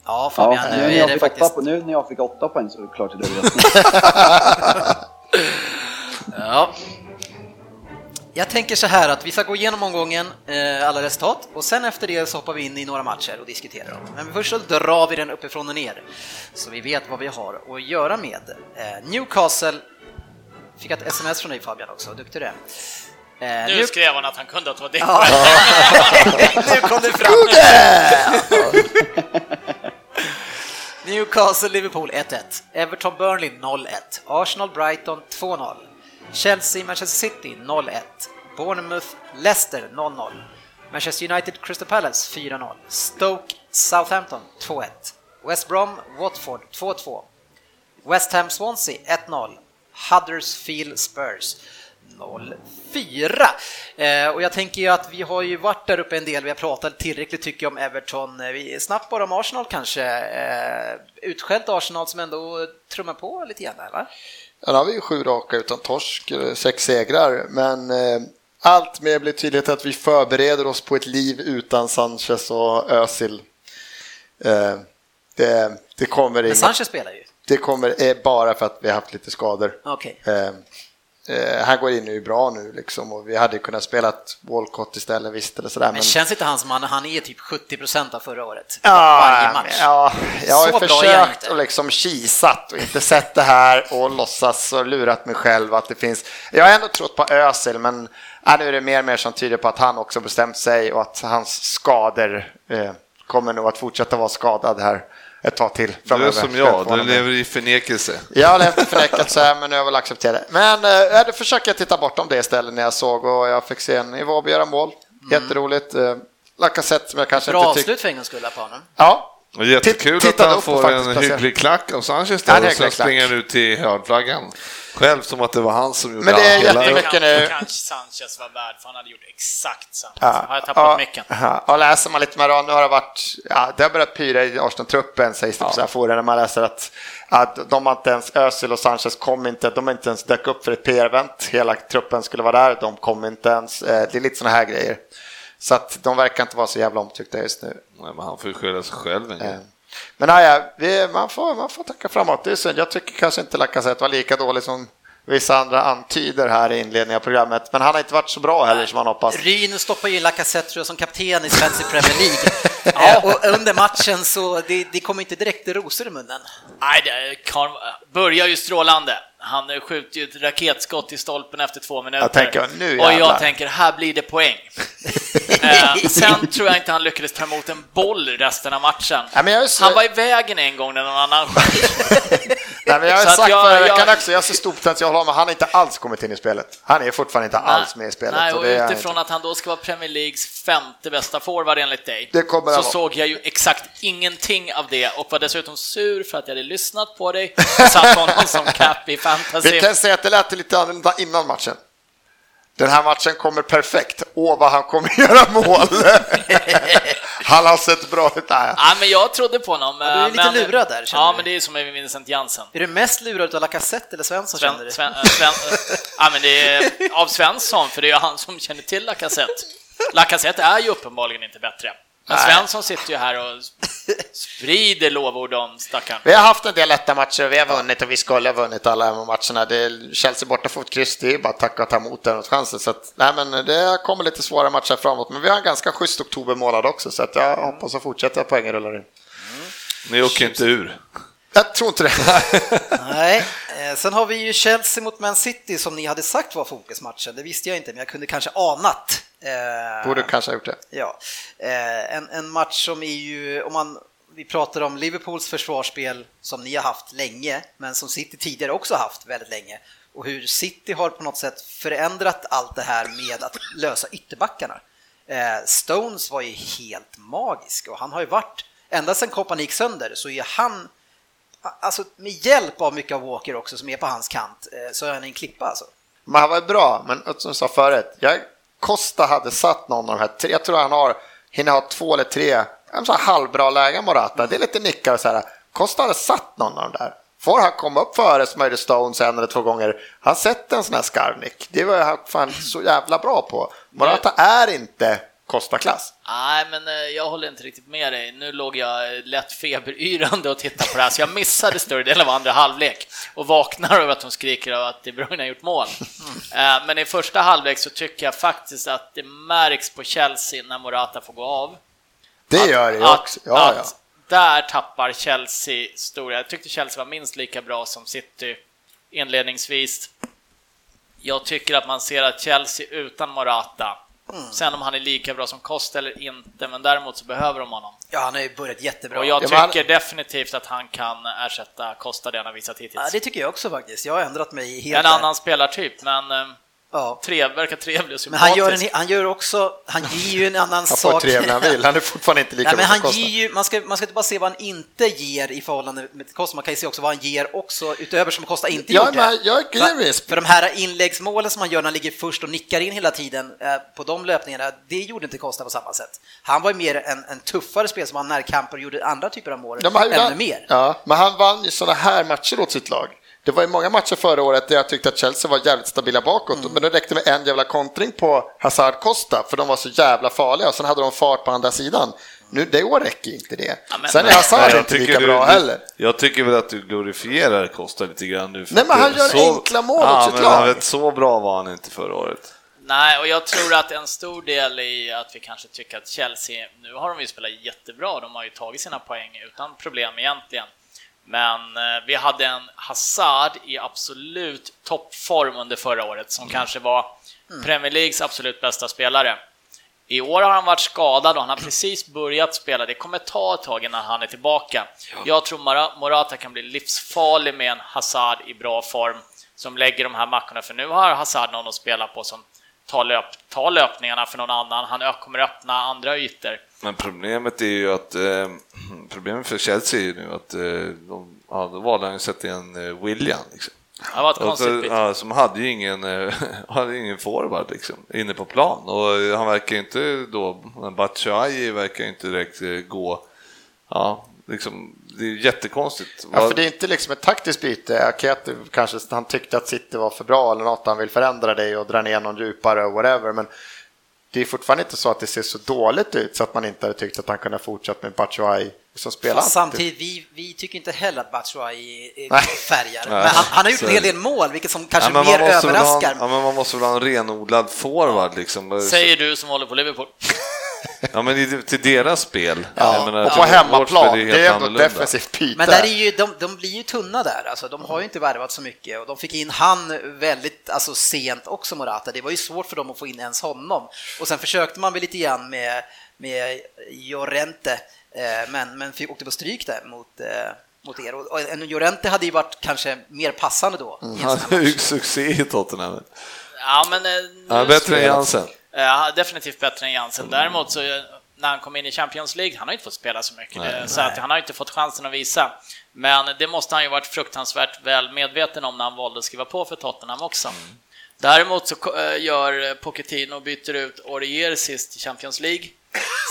Ja, Ja, Fabian, nu, nu när är jag det faktiskt... på- nu när jag fick åtta poäng så är det klart att det är. Ja. Jag tänker så här att vi ska gå igenom omgången, eh, alla resultat, och sen efter det så hoppar vi in i några matcher och diskuterar dem. Men först så drar vi den uppifrån och ner, så vi vet vad vi har att göra med. Eh, Newcastle, fick ett sms från dig Fabian också, duktig du är. Eh, Nu New- skrev han att han kunde att det. Ja. nu kom det fram! Newcastle, Liverpool 1-1. Everton, Burnley 0-1. Arsenal, Brighton 2-0. Chelsea, Manchester City 0-1. Bournemouth, Leicester 0-0. Manchester United, Crystal Palace 4-0. Stoke, Southampton 2-1. West Brom, Watford 2-2. West Ham, Swansea 1-0. Huddersfield, Spurs 0-4. Eh, och jag tänker ju att vi har ju varit där uppe en del, vi har pratat tillräckligt tycker jag om Everton. Eh, vi Vi snabbt bara om Arsenal kanske. Eh, utskällt Arsenal som ändå trummar på lite grann, eller? Ja, nu har vi ju sju raka utan torsk, eh, sex segrar, men eh, allt mer blir tydligt att vi förbereder oss på ett liv utan Sanchez och Özil. Eh, det, det kommer Men inget, Sanchez spelar ju. det kommer bara för att vi har haft lite skador. Okej. Eh, han går in nu bra nu liksom och vi hade kunnat spela Walcott istället visst eller sådär. Men känns inte han som han, han är typ 70 procent av förra året? Ja, Varje match. ja, jag har ju försökt och liksom kisat och inte sett det här och låtsas och lurat mig själv att det finns. Jag har ändå trott på Özil, men ja, nu är det mer och mer som tyder på att han också bestämt sig och att hans skador eh, kommer nog att fortsätta vara skadad här ett tag till Du framöver. är som jag, du lever i förnekelse. Jag har levt i förnekelse, men nu har jag väl accepterat det. Men eh, då försöker jag titta bortom det istället när jag såg och jag fick se en Iwobi göra mål. Jätteroligt. Eh, Lacazette som jag kanske Bra inte tycker... avslut för en gångs skull honom. Ja, Och jättekul Titt- att tittade han får faktiskt en hygglig klack av Sanchez Ja, där och sen springer han ut till hörnflaggan. Själv som att det var han som gjorde Men det är jättemycket- nu. kanske Sanchez var värd, för han hade gjort exakt samma. Ja, Har jag tappat ja, micken? Ja, och läser man lite mellan, nu har det varit, ja, det har börjat pyra i Arsenal-truppen sägs det på så här forum, när man läser att, att de har inte ens, Özil och Sanchez kom inte, de har inte ens dök upp för ett PR-event, hela truppen skulle vara där, de kom inte ens, Eh, det är lite sådana här grejer. Så att de verkar inte vara så jävla omtyckta just nu. Nej, men han får ju skylla sig själv Eh. Men nej, vi, man, får, man får tacka framåt, det är synd. Jag tycker kanske inte Lacazette var lika dålig som vissa andra antyder här i inledningen av programmet, men han har inte varit så bra heller som man hoppas. Ryn stoppar ju in Lacazette som kapten i svensk Premier League. Eh, och under matchen så det, det kommer inte direkt rosor i munnen. Nej, det kan, börjar ju strålande. Han skjuter ju ett raketskott i stolpen efter två minuter. Jag tänker, nu och jag tänker, här blir det poäng. eh, sen tror jag inte han lyckades ta emot en boll resten av matchen. Nej, men jag är så- Han var i vägen en gång när någon annan sköt. Nej, men jag har sagt jag- förra veckan jag- också, jag ser stor potential men han har inte alls kommit in i spelet. Han är fortfarande inte alls med i spelet. Nej, och det är utifrån att han då ska vara Premier Leagues femte bästa forward enligt dig, Det kommer så såg jag ju exakt ingenting av det och var dessutom sur för att jag hade lyssnat på dig och satt honom som cap i fantasy. Vi kan säga att det lät lite annorlunda innan matchen. Den här matchen kommer perfekt. Åh, vad han kommer göra mål! han har sett bra ut. Nej. Ja, men jag trodde på honom. du är lite men, lurad där, känner Ja, du? men det är som med Vincent Jansen. Är du mest lurad av Lacazette eller Svensson känner Sven, du? Sven, Sven, ja, men det är av Svensson, för det är ju han som känner till Lacazette. Lacazette är ju uppenbarligen inte bättre. Men. Svensson sitter ju här och sprider lovord om stackaren. Vi har haft en del lätta matcher och vi har vunnit och vi skulle ha vunnit alla matcherna. Det är Chelsea borta fått kryss, det är bara att tacka och ta emot den chansen. Så att, nej, men det kommer lite svåra matcher framåt, men vi har en ganska schysst oktober månad också, så att jag hoppas att fortsätta poängen rullar in. Ni åker inte ur. Jag tror inte det. Nej, eh, sen har vi ju Chelsea mot Man City som ni hade sagt var fokusmatchen. Det visste jag inte, men jag kunde kanske anat. Eh, Borde kanske ha gjort det. Ja, eh, en, en match som är ju, om man, vi pratar om Liverpools försvarsspel som ni har haft länge, men som City tidigare också haft väldigt länge. Och hur City har på något sätt förändrat allt det här med att lösa ytterbackarna. Eh, Stones var ju helt magisk och han har ju varit, ända sedan Koppan gick sönder så är han, alltså med hjälp av mycket av Walker också som är på hans kant, eh, så är han en klippa alltså. Men han var bra, men som jag sa förut, jag, Costa hade satt någon av de här tre, jag tror han har, hinner ha två eller tre sån här halvbra lägen Morata, det är lite nickar och så här. Costa hade satt någon av de där. Får han komma upp före som höjde Stones en eller två gånger, han sätter en sån här skarvnick. Det var han fan så jävla bra på. Morata är inte Costa-klass. Nej, men eh, jag håller inte riktigt med dig. Nu låg jag lätt feberyrande och tittade på det här, så jag missade större delen av andra halvlek och vaknar över att de skriker av att De Bruyne har gjort mål. Eh, Men i första halvlek så tycker jag faktiskt att det märks på Chelsea när Morata får gå av. Det att, gör det att, också. Ja, att ja. Där tappar Chelsea stora. Jag tyckte Chelsea var minst lika bra som City inledningsvis. Jag tycker att man ser att Chelsea utan Morata, Mm. sen om han är lika bra som Costa eller inte, men däremot så behöver de honom. Ja, han har ju börjat jättebra. Och jag Ja, men han- tycker definitivt att han kan ersätta Costa, det han har visat Ja, hittills. det tycker jag också faktiskt. Jag har ändrat mig helt En där. annan spelartyp, men eh, Ja. trev, verkar trevlig och Men han gör, sympatisk. en, han gör också, han ger ju en annan Han får sak. trevlig han vill, han är fortfarande inte lika Nej, men han Costa. ger ju, man, ska, man ska inte bara se vad han inte ger i förhållande med Costa, man kan ju se också vad han ger också utöver som Costa inte Ja, gjorde. men jag agree för, för de här inläggsmålen som han gör när han ligger först och nickar in hela tiden eh, på de löpningarna, det gjorde inte Costa på samma sätt. Han var ju mer en, en tuffare spel som han närkamper och gjorde andra typer av mål, Ja, men han, ännu han, mer. Ja, men han vann ju sådana här matcher åt sitt lag. Det var ju många matcher förra året där jag tyckte att Chelsea var jävligt stabila bakåt, Mm. men det räckte med en jävla kontring på Hazard Costa, för de var så jävla farliga och sen hade de fart på andra sidan. Nu, det år räcker inte det. Ja, men- sen är Hazard Nej, jag inte lika tycker bra du, heller. Jag tycker väl att du glorifierar Costa lite grann nu. för Nej, men han gör enkla mål åt ja, sitt lag. han vet, Så bra var han inte förra året. Nej, och jag tror att en stor del i att vi kanske tycker att Chelsea, nu har de ju spelat jättebra, de har ju tagit sina poäng utan problem egentligen. Men eh, vi hade en Hazard i absolut toppform under förra året som kanske var Premier Leagues absolut bästa spelare. I år har han varit skadad och han har precis börjat spela. Det kommer ta ett tag innan han är tillbaka. Jag tror Morata kan bli livsfarlig med en Hazard i bra form som lägger de här mackorna, för nu har Hazard någon att spela på som tar, löp, tar löpningarna för någon annan. Han kommer öppna andra ytor. Men problemet är ju att eh, problemet för Chelsea är ju nu att eh, de, ja, då valde han ju sätta in eh, William. Liksom. Det var ett konstigt ja, som hade ju ingen, eh, hade ingen forward liksom, inne på plan och han verkar inte då, Batshuayi verkar inte direkt eh, gå, ja, liksom, det är jättekonstigt. Ja, för det är inte liksom ett taktiskt byte. Akete kanske han tyckte att City var för bra eller något, han vill förändra det och dra ner någon djupare och whatever. Men det är fortfarande inte så att det ser så dåligt ut så att man inte hade tyckt att han kunde fortsätta med Batshuayi som spelar. Fast samtidigt, vi, vi tycker inte heller att Batshuayi färgar. Men han, han har gjort så en hel del mål, vilket som kanske men mer väl ha överraskar. Ja, men man måste väl ha en renodlad forward liksom. Säger du som håller på Liverpool. Ja, men i- till deras spel. Ja, menar, och på hemmaplan, det är helt ändå ett annorlunda. defensivt byte. Men där är ju, de, de blir ju tunna där, alltså, de har ju inte värvat så mycket och de fick in han väldigt alltså, sent också, Morata. Det var ju svårt för dem att få in ens honom. Och sen försökte man väl lite grann med, med Llorente, eh, men, men fick, åkte på stryk där mot, eh, mot er. Och, en Llorente hade ju varit kanske mer passande då. Han är ju succé i Tottenham. Ja, men... eh, är bättre än Jansen. Ja, definitivt bättre än Jansen. Däremot så eh, när han kom in i Champions League, han har inte fått spela så mycket, Nej. Det- så att han har inte fått chansen att visa. Men det måste han ju varit fruktansvärt väl medveten om när han valde att skriva på för Tottenham också. Däremot så eh, gör Pochettino byter ut Aurier sist i Champions League,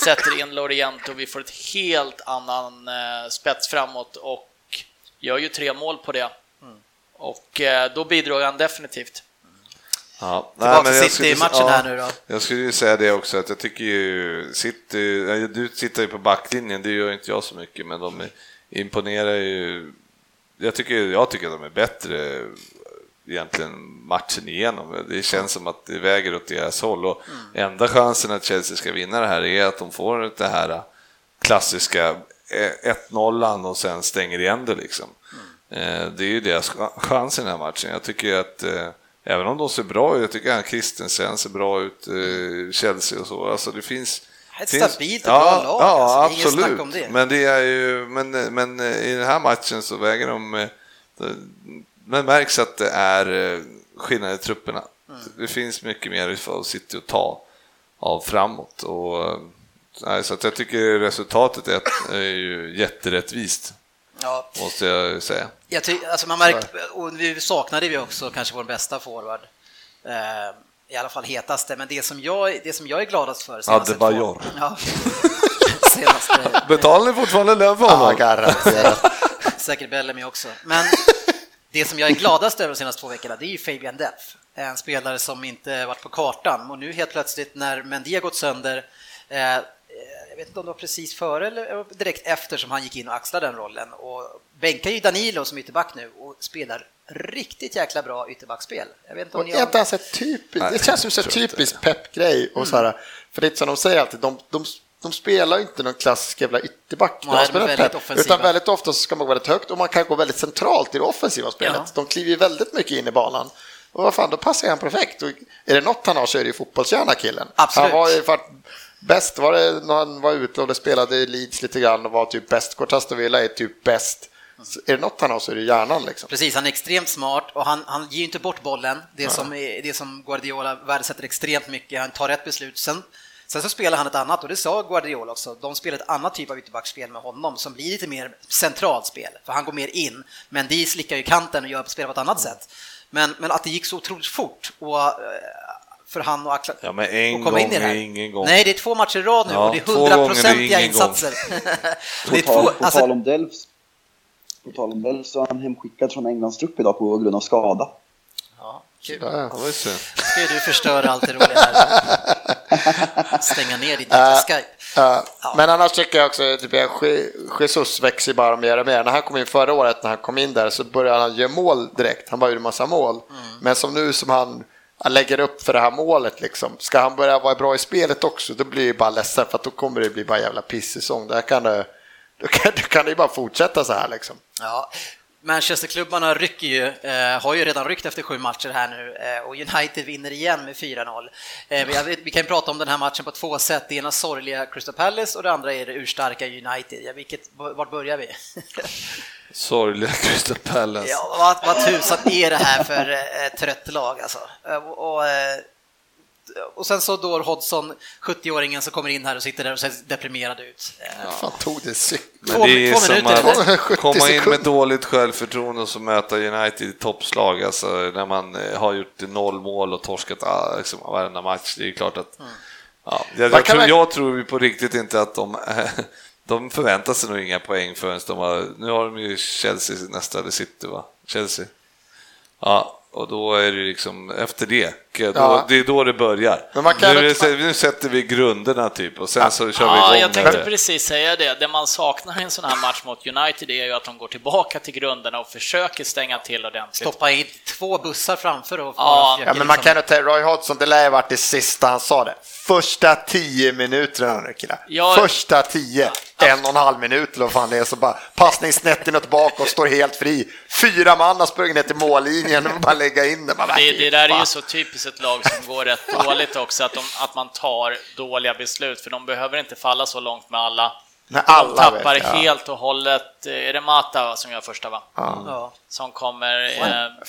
sätter in Lorient och vi får ett helt annan eh, spets framåt och gör ju tre mål på det. Och eh, då bidrar han definitivt. Ja. Tillbaka men till City-matchen här nu då. Jag skulle ju säga det också, att jag tycker ju City, ja, du tittar ju på backlinjen, det gör inte jag så mycket, men de imponerar ju. Jag tycker, jag tycker att de är bättre egentligen matchen igenom. Det känns som att det väger åt deras håll och enda chansen att Chelsea ska vinna det här är att de får det här klassiska eh, 1-0 och sen stänger igen det liksom. Eh, Det är ju deras ch- chans i den här matchen. Jag tycker att eh, även om de ser bra ut, jag tycker att Christensen ser bra ut, eh, Chelsea och så, alltså det finns Ett finns- stabilt och bra lag, Ja, alltså. Är inget absolut. snack om det. Men det är ju, men, men eh, i den här matchen så väger de, eh, men märks att det är eh, skillnad i trupperna. Mm. Det finns mycket mer för City att ta av framåt och nej, så att jag tycker resultatet är, är ju jätterättvist, Ja. måste jag säga. Jag ty- alltså man och vi saknade vi också kanske vår bästa forward. Eh, I alla fall hetaste, men det som jag, det som jag är gladast för Adebayor. Ja. senaste, Betalar ni fortfarande lön för Ja, honom? garanterat. säkert Bellamy också. Men det som jag är gladast över de senaste två veckorna, det är ju Fabian Delph. En spelare som inte varit på kartan och nu helt plötsligt när Mendy har gått sönder eh, jag vet inte om det var precis före eller direkt efter som han gick in och axlade den rollen och bänkar ju Danilo som ytterback nu och spelar riktigt jäkla bra ytterbackspel. Jag vet inte om ni är inte ens ett typiskt, Nej, det känns som en typisk peppgrej. Och så här, för det är som de säger alltid, de, de, de spelar ju inte någon klassisk jävla ytterback. Nej, spelar väldigt pepp, offensiva. utan väldigt ofta så ska man gå väldigt högt och man kan gå väldigt centralt i det offensiva spelet. Ja. De kliver ju väldigt mycket in i banan. Och vad fan, då passar han perfekt. Och är det något han har så är det ju fotbollshjärna killen. Absolut. Han var ju bäst, var det när han var ute och spelade i Leeds lite grann och var typ bäst. Cortasto Villa är typ bäst. Så är det något han har så är det hjärnan liksom. Precis, han är extremt smart och han, han ger inte bort bollen. Det, som, är, det som Guardiola värdesätter extremt mycket. Han tar rätt beslut. Sen, sen så spelar han ett annat och det sa Guardiola också. De spelar ett annat typ av ytterbackspel med honom som blir lite mer centralt spel. För han går mer in. Men de slickar ju kanten och gör spelar på ett annat sätt. Men, men att det gick så otroligt fort och, eh, för han och Axel Ja, men en att komma in i gång det här. är ingen gång. Nej, det är två matcher i rad nu Ja, och det är två gånger är hundraprocentiga gång. insatser. det är På tal, två, på alltså, tal om Delfs På tal om Bell så är han hemskickad från Englands trupp idag på grund av skada. Ja, kul. Ja, ska du förstöra allt det roliga här. Stänga ner ditt jäkla Skype. Ja, Men annars tycker jag också typ, Je- Jesus växer bara mer och mer. När han kom in förra året, när han kom in där, så började han göra mål direkt. Han bara gjorde massa mål. Men som nu som han, han lägger upp för det här målet, liksom. ska han börja vara bra i spelet också, då blir det bara ledsen för att då kommer det bli bara jävla pissäsong. Där kan det, då kan, då kan det ju bara fortsätta så här liksom. Ja, Manchesterklubbarna rycker ju, eh, har ju redan ryckt efter sju matcher här nu eh, och United vinner igen med 4-0. Eh, vi, vi kan ju prata om den här matchen på två sätt. Det ena sorgliga Crystal Palace och det andra är det urstarka United. Ja, vilket, vart börjar vi? Sorgliga Crystal Palace. ja, vad, vad tusan är det här för eh, trött lag alltså? Eh, och, och, eh, och sen så då Hodgson, 70-åringen som kommer in här och sitter där och ser deprimerad ut. Eh, Fan tog det cykeln? Men Två- det är två som minuter, att eller? 70 komma in med dåligt självförtroende och så möta United i toppslag, alltså när man eh, har gjort noll mål och torskat ah, liksom, varenda match. Det är klart att... Ja, jag, jag, tror, jag tror på riktigt inte att de... De förväntar sig nog inga poäng förrän de har... Nu har de ju Chelsea nästa, eller City va? Chelsea. Ja, och då är det liksom efter det. Då, Ja. Det är då det börjar. Men man kan nu, nu sätter vi grunderna typ och sen så kör vi Ja, igång jag med tänkte det. precis säga det. Det man saknar i en sån här match mot United är ju att de går tillbaka till grunderna och försöker stänga till ordentligt. Stoppa in två bussar framför och Ja. Ja, men man kan inte, Roy Hodgson, det lär ju varit det sista han sa det. Första tio minuterna nu killar. Ja. Första tio, en och en halv minut eller vad fan det är, så bara passning snett inåt bak och står helt fri. Fyra man har sprungit ner till mållinjen och bara lägga in det. Bara, Det, det där är ju så typiskt ett lag som går rätt dåligt också, att, de, att man tar dåliga beslut, för de behöver inte falla så långt med alla. När De alla tappar vet, ja. helt och hållet, eh, är det Mata som gör första va? Ja. Som kommer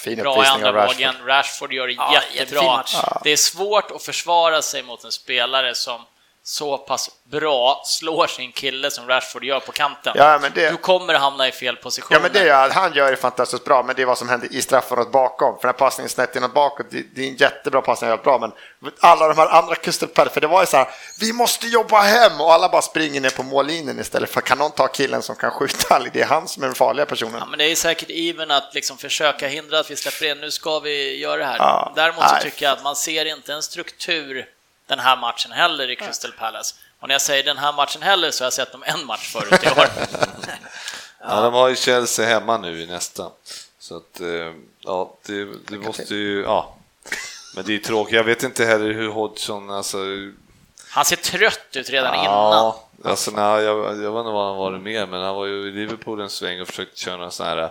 eh, bra i andra Rashford. vågen. Rashford gör det Ja, jättebra. Det är svårt att försvara sig mot en spelare som så pass bra slår sin kille som Rashford gör på kanten. Ja, men det- Du kommer hamna i fel position. Ja, men det gör, han gör det fantastiskt bra, men det är vad som händer i straffområdet bakom. För den här passningen snett inåt bakåt, det, det är en jättebra passning, helt bra, men alla de här andra Palace, för det var ju så här, vi måste jobba hem och alla bara springer ner på mållinjen istället för kan någon ta killen som kan skjuta? Det är han som är den farliga personen. Ja, men det är säkert even att liksom försöka hindra att vi släpper in. Nu ska vi göra det här. Ja, Däremot så nej. tycker jag att man ser inte en struktur den här matchen heller i Crystal Palace. Och när jag säger den här matchen heller så har jag sett dem en match förut i år. Ja, de har ju Chelsea hemma nu i nästa. Så att, eh, ja, det, det måste ju, ja. Men det är tråkigt, jag vet inte heller hur Hodgson, alltså, Han ser trött ut redan innan. ja, alltså när, jag, jag vet inte vad han varit med, men han var ju i Liverpool en sväng och försökte köra några sådana här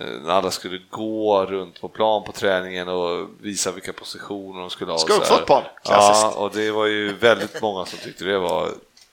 när alla skulle gå runt på plan på träningen och visa vilka positioner de skulle ha. Skuggfotboll, Ja, klassiskt. och det var ju väldigt många som tyckte det var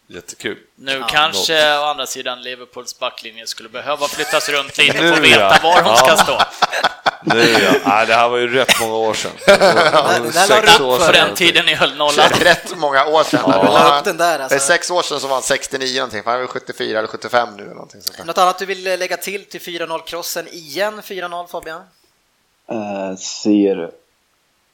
jättekul. Nu kanske å andra sidan Liverpools backlinje skulle behöva flyttas runt lite för att veta ja. var hon ska Ja. stå. Nu ja, Nej, det här var ju rätt många år sedan. Sex du år På sedan. den tiden ni höll nollan. rätt många år sedan. Ja. Den där, alltså. Det är sex år sedan som var han 69 någonting, för han är väl 74 eller 75 nu eller någonting sånt där. Något annat du vill lägga till till 4-0-krossen igen? 4-0 Fabian? Eh, ser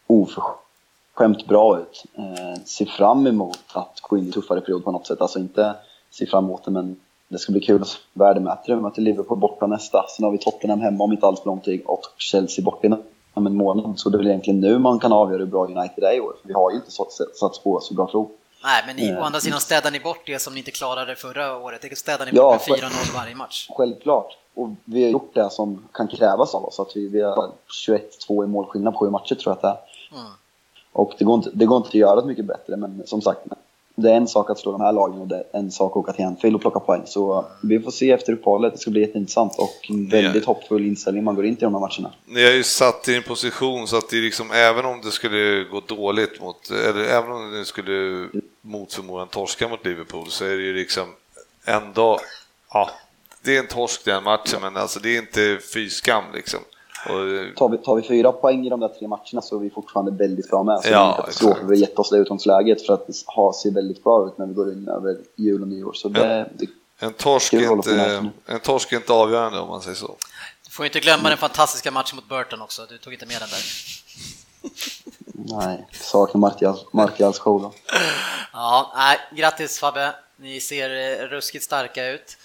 oförskämt bra ut. Eh, ser fram emot att gå in i tuffare period på något sätt. Alltså inte se fram emot det, men det ska bli kul att värdemäta det. Vi möter Liverpool borta nästa. Sen har vi Tottenham hemma om inte alls lång tid och Chelsea borta inom en månad. Så det är väl egentligen nu man kan avgöra hur bra United är i år. För vi har ju inte satt, på så bra prov. Nej, men ni, Eh, å andra sidan städar ni bort det som ni inte klarade förra året. Det städar ni Ja, bort med själv- 4-0 varje match. Självklart. Och vi har gjort det som kan krävas av oss. Att vi, vi har 21-2 i målskillnad på sju matcher tror jag att det är. Mm. Och det går, inte, det går inte att göra det mycket bättre, men som sagt, det är en sak att slå de här lagen och det är en sak att åka till Anfield och plocka poäng. Så vi får se efter uppehållet, det ska bli jätteintressant och en väldigt hoppfull inställning man går in till de här matcherna. Ni har ju satt i en position så att det liksom, även om det skulle gå dåligt mot, eller även om det skulle mot förmodan torska mot Liverpool så är det ju liksom ändå, ja, det är en torsk den matchen men alltså det är inte fy skam liksom. Och, Tar vi, tar vi fyra poäng i de där tre matcherna så är vi fortfarande väldigt bra med. Så Ja, det är katastrof. Vi har gett oss det utgångsläget för att ha ser väldigt bra ut när vi går in över jul och nyår. Så det, det en, torsk inte, en torsk är inte avgörande om man säger så. Du får inte glömma den fantastiska matchen mot Burton också. Du tog inte med den där. Nej, saknar Martials, Martials show då. Ja, nej, grattis Fabbe. Ni ser eh, ruskigt starka ut.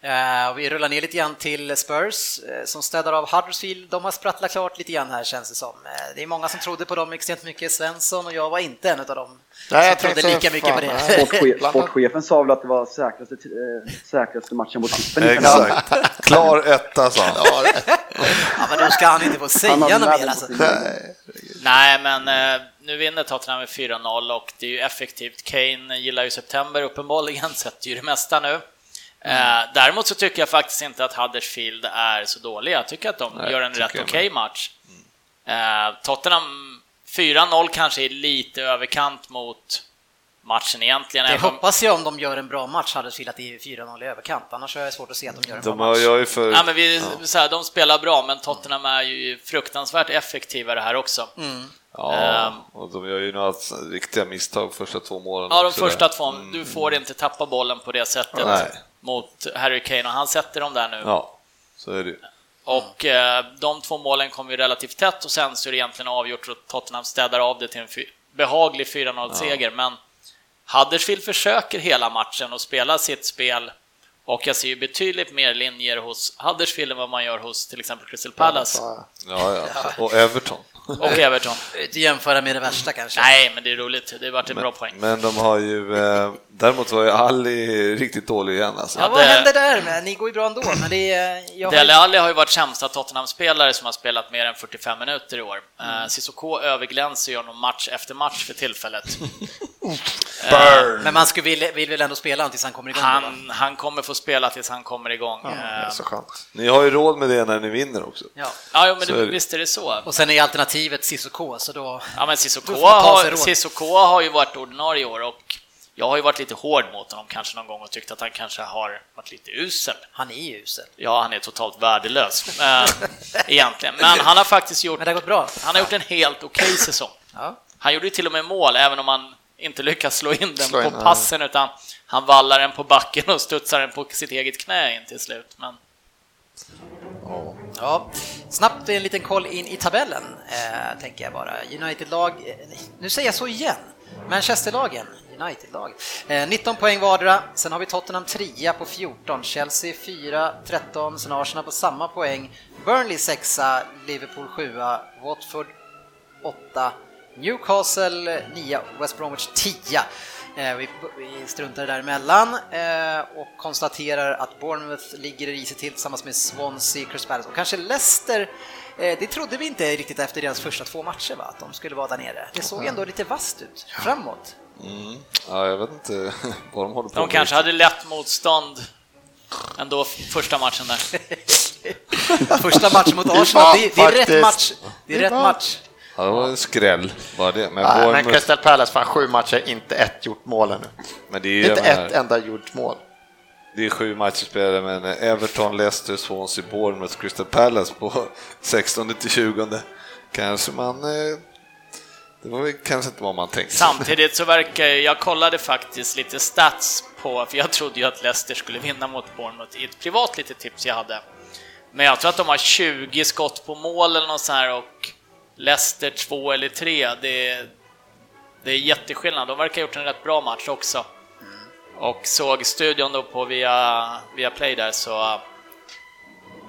Eh, vi rullar ner lite grann till Spurs eh, som städar av Huddersfield. De har sprattlat klart lite grann här känns det som. Det är många som trodde på dem extremt mycket. Svensson och jag var inte en av dem Nej, jag trodde lika mycket på det. Sportche sportchefen sa väl att det var säkraste, äh, säkraste matchen på tippen. Exakt. Klar etta sa han. ja, men då ska han inte få säga något mer. Alltså. Nej, men eh, nu vinner Tottenham med 4-0 och det är ju effektivt. Kane gillar ju september uppenbarligen, sätter ju det mesta nu. Mm. däremot så tycker jag faktiskt inte att Huddersfield är så dåliga. Jag tycker att de Nej, gör en rätt okej okay match. Mm. Tottenham 4-0 kanske är lite överkant mot matchen egentligen. Det hoppas jag om de gör en bra match, Huddersfield, att det är 4-0 i överkant. Annars är det svårt att se att de gör en de bra match. Jag för... ja, men vi, ja. så här, de spelar bra, men Tottenham är ju fruktansvärt effektiva det här också. Mm. Ja, um, och de gör ju några riktiga misstag första två målen. Ja, de första två. Mm. Du får inte tappa bollen på det sättet Nej. mot Harry Kane och han sätter dem där nu. Ja, så är det Och eh, de två målen kom ju relativt tätt och sen så är det egentligen avgjort och Tottenham städar av det till en behaglig 4-0-seger, ja. men Huddersfield försöker hela matchen och spela sitt spel och jag ser ju betydligt mer linjer hos Huddersfield än vad man gör hos till exempel Crystal Palace. Ja, ja. och Everton. Och Everton. Inte jämföra med det värsta kanske. Nej, men det är roligt. Det har varit en men, bra poäng. Men de har ju, eh, däremot var ju Ali riktigt dålig igen alltså. Ja, vad det... hände där? Med? Ni går ju bra ändå, men det är... Jag Dele Alli har ju varit sämsta Tottenham-spelare som har spelat mer än 45 minuter i år. Mm. Cissoko överglänser ju honom match efter match för tillfället. Burn. Men man skulle vill, vill väl ändå spela tills han kommer igång? Han, han kommer få spela tills han kommer igång. Ja, det är så skönt. Ni har ju råd med det när ni vinner också. Ja, ja men det, visst är det så. Och sen är alternativet Cissoko, så då... Ja, men Cissoko har, Cissoko har ju varit ordinarie år och jag har ju varit lite hård mot honom kanske någon gång och tyckt att han kanske har varit lite usel. Han är ju usel. Ja, han är totalt värdelös äh, egentligen. Men han har faktiskt gjort... Men det har gått bra. Han har gjort en helt okej okay säsong. Ja. Han gjorde ju till och med mål, även om han inte lyckas slå in den slå på in, passen, ja. utan han vallar den på backen och studsar den på sitt eget knä in till slut. Men... Ja, snabbt en liten koll in i tabellen, eh, tänker jag bara. United-lag, eh, nu säger jag så igen, Manchester-lagen, United-lag. Eh, 19 poäng vardera, sen har vi Tottenham 3 på 14, Chelsea 4, 13, sen Arsenal på samma poäng, Burnley 6, Liverpool 7, Watford 8, Newcastle 9, West Bromwich 10. Eh, vi, vi struntar däremellan eh, och konstaterar att Bournemouth ligger risigt till tillsammans med Swansea, Crystal Palace och kanske Leicester. Eh, det trodde vi inte riktigt efter deras första två matcher, va? att de skulle vara där nere. Det såg ändå lite vasst ut framåt. Mm. Ja, jag vet inte vad de håller på De kanske hade lätt motstånd ändå första matchen där. första matchen mot Arsenal, det, det är rätt match. Det är rätt match. Ja, det var en skräll bara det. Men, Nej, men Crystal Palace, fan sju matcher, inte ett gjort mål ännu. Men det är inte ett enda gjort mål. Det är sju matcher spelade, men Everton, Leicester, Swansea, Bournemouth, Crystal Palace på 16 till 20. Kanske man... Eh, det var kanske inte vad man tänkte. Samtidigt så verkar jag kollade faktiskt lite stats på, för jag trodde ju att Leicester skulle vinna mot Bournemouth i ett privat litet tips jag hade. Men jag tror att de har 20 skott på mål eller något så här och Leicester 2 eller 3, det, det är jätteskillnad. De verkar ha gjort en rätt bra match också. Och såg studion då på via, via Play där så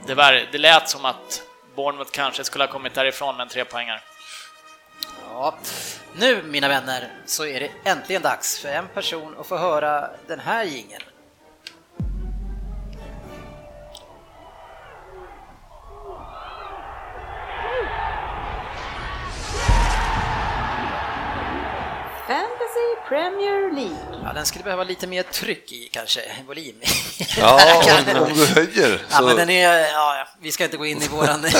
det, var, det lät som att Bournemouth kanske skulle ha kommit därifrån med en trepoängare. Ja, nu mina vänner så är det äntligen dags för en person att få höra den här jingeln. Premier League. Ja, den skulle behöva lite mer tryck i kanske, volym. Ja, om du höjer. Så... Ja, men den är, ja, vi ska inte gå in i våran...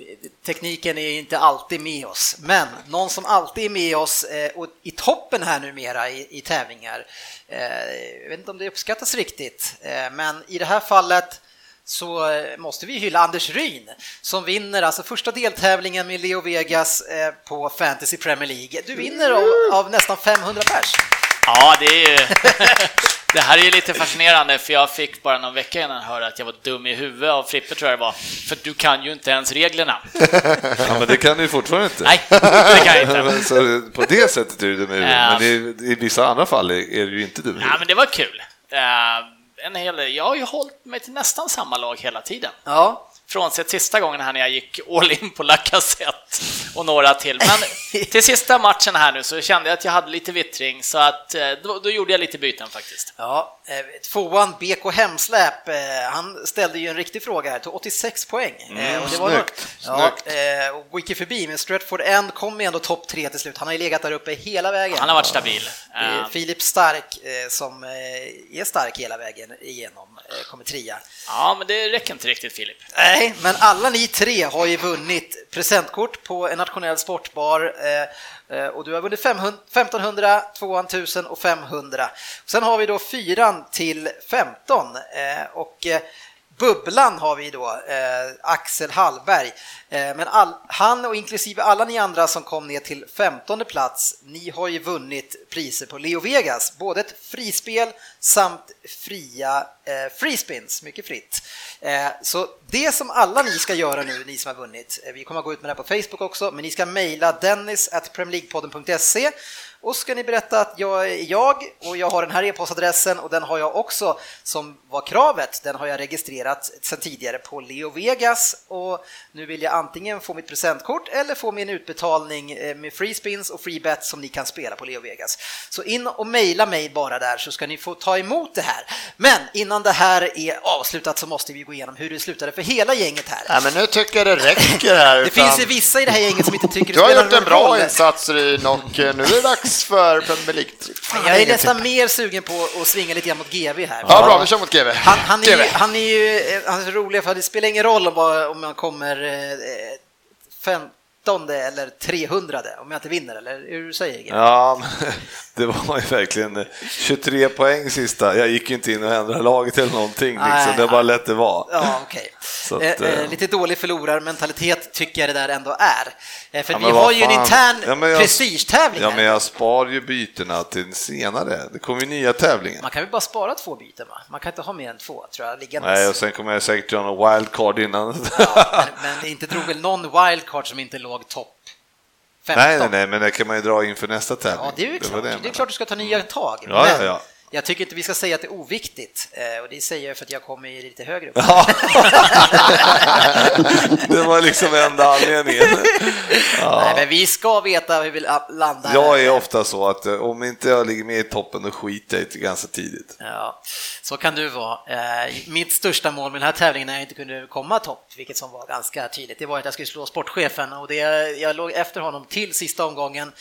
Tekniken är inte alltid med oss, men någon som alltid är med oss eh, och i toppen här numera i, i tävlingar. Eh, jag vet inte om det uppskattas riktigt, eh, men i det här fallet så eh, måste vi hylla Anders Ryn som vinner alltså första deltävlingen med Leo Vegas eh, på Fantasy Premier League. Du vinner av, av nästan 500 pers. Ja, det är ju... Det här är ju lite fascinerande för jag fick bara någon vecka innan höra att jag var dum i huvudet av Frippe tror jag det var, för du kan ju inte ens reglerna. Ja, men det kan du ju fortfarande inte. Nej, det kan jag inte. Så på det sättet är du dum i huvudet, Ja. men i, i vissa andra fall är, du ju inte dum i Ja, huvudet. men det var kul. En hel, del. jag har ju hållit mig till nästan samma lag hela tiden. Ja, Frånsett sista gången här när jag gick all in på Lacazette och några till. Men till sista matchen här nu så kände jag att jag hade lite vittring så att eh, då, då gjorde jag lite byten faktiskt. ja. eh, Tvåan BK Hemsläp, eh, han ställde ju en riktig fråga här, tog 86 poäng. Eh, och det var snyggt, ja, eh, och gick ju förbi, men Stratford End kom ju ändå topp tre till slut. Han har ju legat där uppe hela vägen. Han har varit stabil. Filip Stark som är stark hela vägen igenom, kommer trea. Ja, men det räcker inte riktigt Filip. Nej, men alla ni tre har ju vunnit presentkort på en nationell sportbar eh, eh, och du har vunnit 500, 1500, 2 1000 och 500. Sen har vi då fyran till 15 eh, och eh, Bubblan har vi då, eh, Axel Hallberg. Eh, men all, han och inklusive alla ni andra som kom ner till 15 plats, ni har ju vunnit priser på Leo Vegas, både ett frispel samt fria eh, freespins, mycket fritt. Eh, så det som alla ni ska göra nu, ni som har vunnit, eh, vi kommer att gå ut med det här på Facebook också, men ni ska mejla dennis at och ska ni berätta att jag är jag och jag har den här e-postadressen och den har jag också som var kravet, den har jag registrerat sedan tidigare på Leo Vegas och nu vill jag antingen få mitt presentkort eller få min utbetalning eh, med free spins och free bets som ni kan spela på Leo Vegas. Så in och mejla mig bara där så ska ni få ta emot det här. Men innan det här är avslutat så måste vi gå igenom hur det slutade för hela gänget här. Nej, men nu tycker jag det räcker här. Det utan- finns ju vissa i det här gänget som inte tycker det Du har spelar gjort en någon bra roll. insats Ryn och eh, nu är det dags för Premier League. Fan, Jag är nästan mer sugen på att svinga lite grann mot GV här. Ja, bra, vi kör mot GV. Han, han, är ju, GV. han är ju eh, han är rolig för det spelar ingen roll om, om man kommer eh, 15 eller 300 om jag inte vinner, eller hur säger Egil? Ja, det var ju verkligen 23 poäng sista. Jag gick ju inte in och ändrade laget eller någonting, Nej. liksom. det var lätt det var. Ja. Så att, Eh, eh, eh, lite dålig förlorarmentalitet tycker jag det där ändå är. Eh, för Ja, vi har ju en fan. intern Ja, jag- prestigetävling Ja, men jag spar ju bytena till senare. Det kommer ju nya tävlingar. Man kan väl bara spara två byten va? Man kan inte ha mer än två tror jag, liggandes. Nej, och sen kommer jag säkert göra någon wildcard innan. Ja, men, men inte drog väl någon wildcard som inte låg topp 15? Nej, nej, nej, men det kan man ju dra inför nästa tävling. Ja, det är ju klart. det Det, är klart du ska ta nya tag. Ja, men ja, ja. Jag tycker inte vi ska säga att det är oviktigt. Eh, Och det säger jag för att jag kommer lite högre upp. Ja. det var liksom enda anledningen. Nej, men vi ska veta hur vi la- landar. Jag är ofta så att eh, om inte jag ligger med i toppen då skiter jag i det ganska tidigt. Ja, så kan du vara. Eh, Mitt största mål med den här tävlingen när jag inte kunde komma topp, vilket som var ganska tydligt, det var att jag skulle slå sportchefen och det, jag låg efter honom till sista omgången.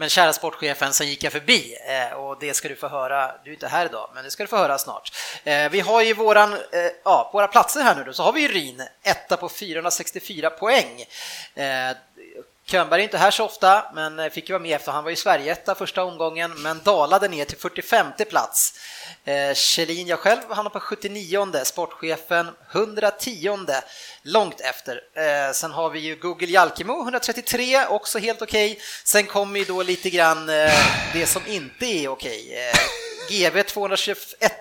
Men kära sportchefen, sen gick jag förbi eh, och det ska du få höra, du är inte här idag, men det ska du få höra snart. Eh, Vi har ju våran, eh, ja, våra platser här nu då, så har vi ju Ryn, etta på 464 poäng. Eh, Könberg är inte här så ofta, men eh, fick ju vara med efter. Han var ju Sverigeetta första omgången, men dalade ner till 45 plats. Eh, Kjellin, jag själv, han på 79 sportchefen 110 långt efter. Eh, sen har vi ju Google Jalkemo 133, också helt okej. Sen kommer ju då lite grann eh, det som inte är okej. Eh, GV 221,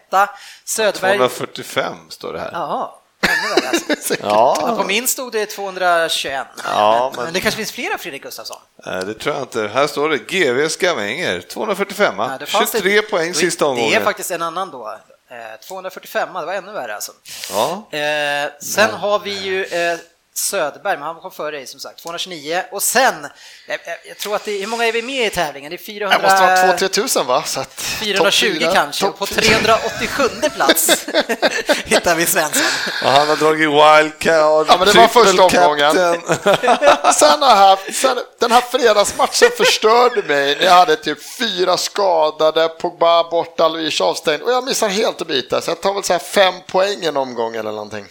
Söderberg... 245 står det här. Jaha, värre alltså. Ja, På min stod det 221. Ja, men... men- det kanske finns flera Fredrik Gustafsson? Nej, det tror jag inte. Här står det GV Skavänger, 245. Ja, det fanns 23 det- poäng sista Det omgången. är faktiskt en annan då. Eh, 245, det var ännu värre alltså. Ja. Eh, sen har vi ju eh, Söderberg, men han kom före dig som sagt, 229. Och sen, jag, jag, jag tror att det, hur många är vi med i tävlingen? Det är 400... Det måste vara 2-3 tusen va? Så att, 420 topp fyra, kanske, och på fyra. 387 plats hittar vi Svensson. Och han har dragit wildcard, Ja, men det var första omgången. sen har jag haft, sen, den här fredagsmatchen förstörde mig. Ni hade typ fyra skadade, Pogba borta, Luis avstängd och jag missar helt att byta. Så jag tar väl så här fem poäng en omgång eller någonting.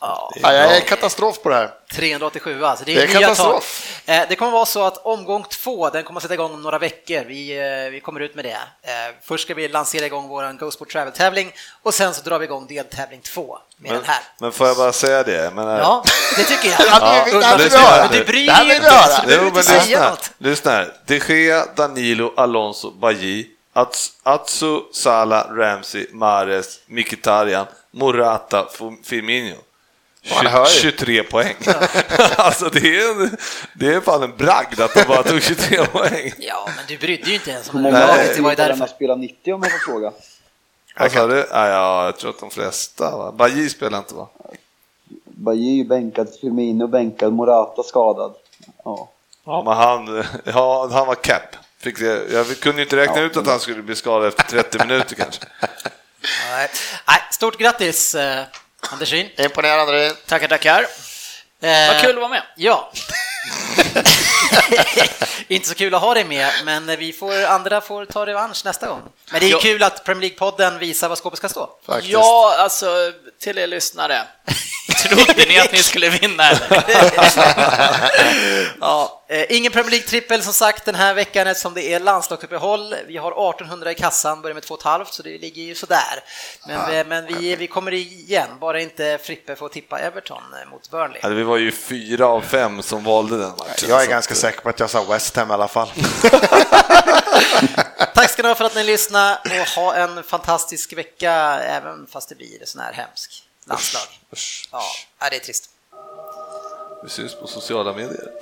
Ja, Ja, jag är katastrof på det här. 387 alltså. Det är, Det är katastrof. tag. Eh, Det kommer vara så att omgång två, den kommer att sätta igång om några veckor. Vi, eh, vi kommer ut med det. Eh, Först ska vi lansera igång vår Go Sport Travel-tävling och sen så drar vi igång deltävling två med Men, den här. men får jag bara säga det? Menar, Ja, det tycker jag. Ja, det här vill vi höra. Men du bryr dig inte, så du inte men säga något. lyssna här. De Gea, Danilo, Alonso, Ats- Atsu, Sala, Ramsey, Mares, Mkhitaryan, Morata, Firmino. Man hör ju. 23 poäng. alltså det är, det är fan en bragd att de bara tog 23 poäng. Ja, men du brydde ju inte ens om det laget, det var ju därför. spelar 90 om jag får fråga? Vad sa du? Ja, ja, jag tror att de flesta, va? Bajy spelar inte va? Bajy bänkad, Firmino bänkad, Morata skadad. Ja. Men han, ja, han var cap. Fick det, jag kunde inte räkna ut att han skulle bli skadad efter 30 minuter kanske. Nej. Nej, stort grattis Anders Ryn. Imponerande. det. Tackar, tackar. Eh, Vad kul att vara med. Ja. inte så kul att ha dig med, men vi får, andra får ta revansch nästa gång. Men det är ju kul att Premier League-podden visar var skåpet ska stå. Faktiskt. Ja, alltså till er lyssnare. Trodde ni att ni skulle vinna eller? ja, eh, ingen Premier League-trippel som sagt den här veckan eftersom det är landslagsuppehåll. Vi har 1800 i kassan, börjar med 2,5 så det ligger ju sådär. Men, eh, men vi, vi kommer igen, bara inte Frippe får tippa Everton eh, mot Burnley. Ja, vi var ju fyra av fem som valde den matchen. Jag är ganska säker på att jag sa West Ham i alla fall. Tack ska ni ha för att ni lyssnade och ha en fantastisk vecka även fast det blir sån här hemsk landslag. usch, Ja, nej, det är trist. Vi syns på sociala medier.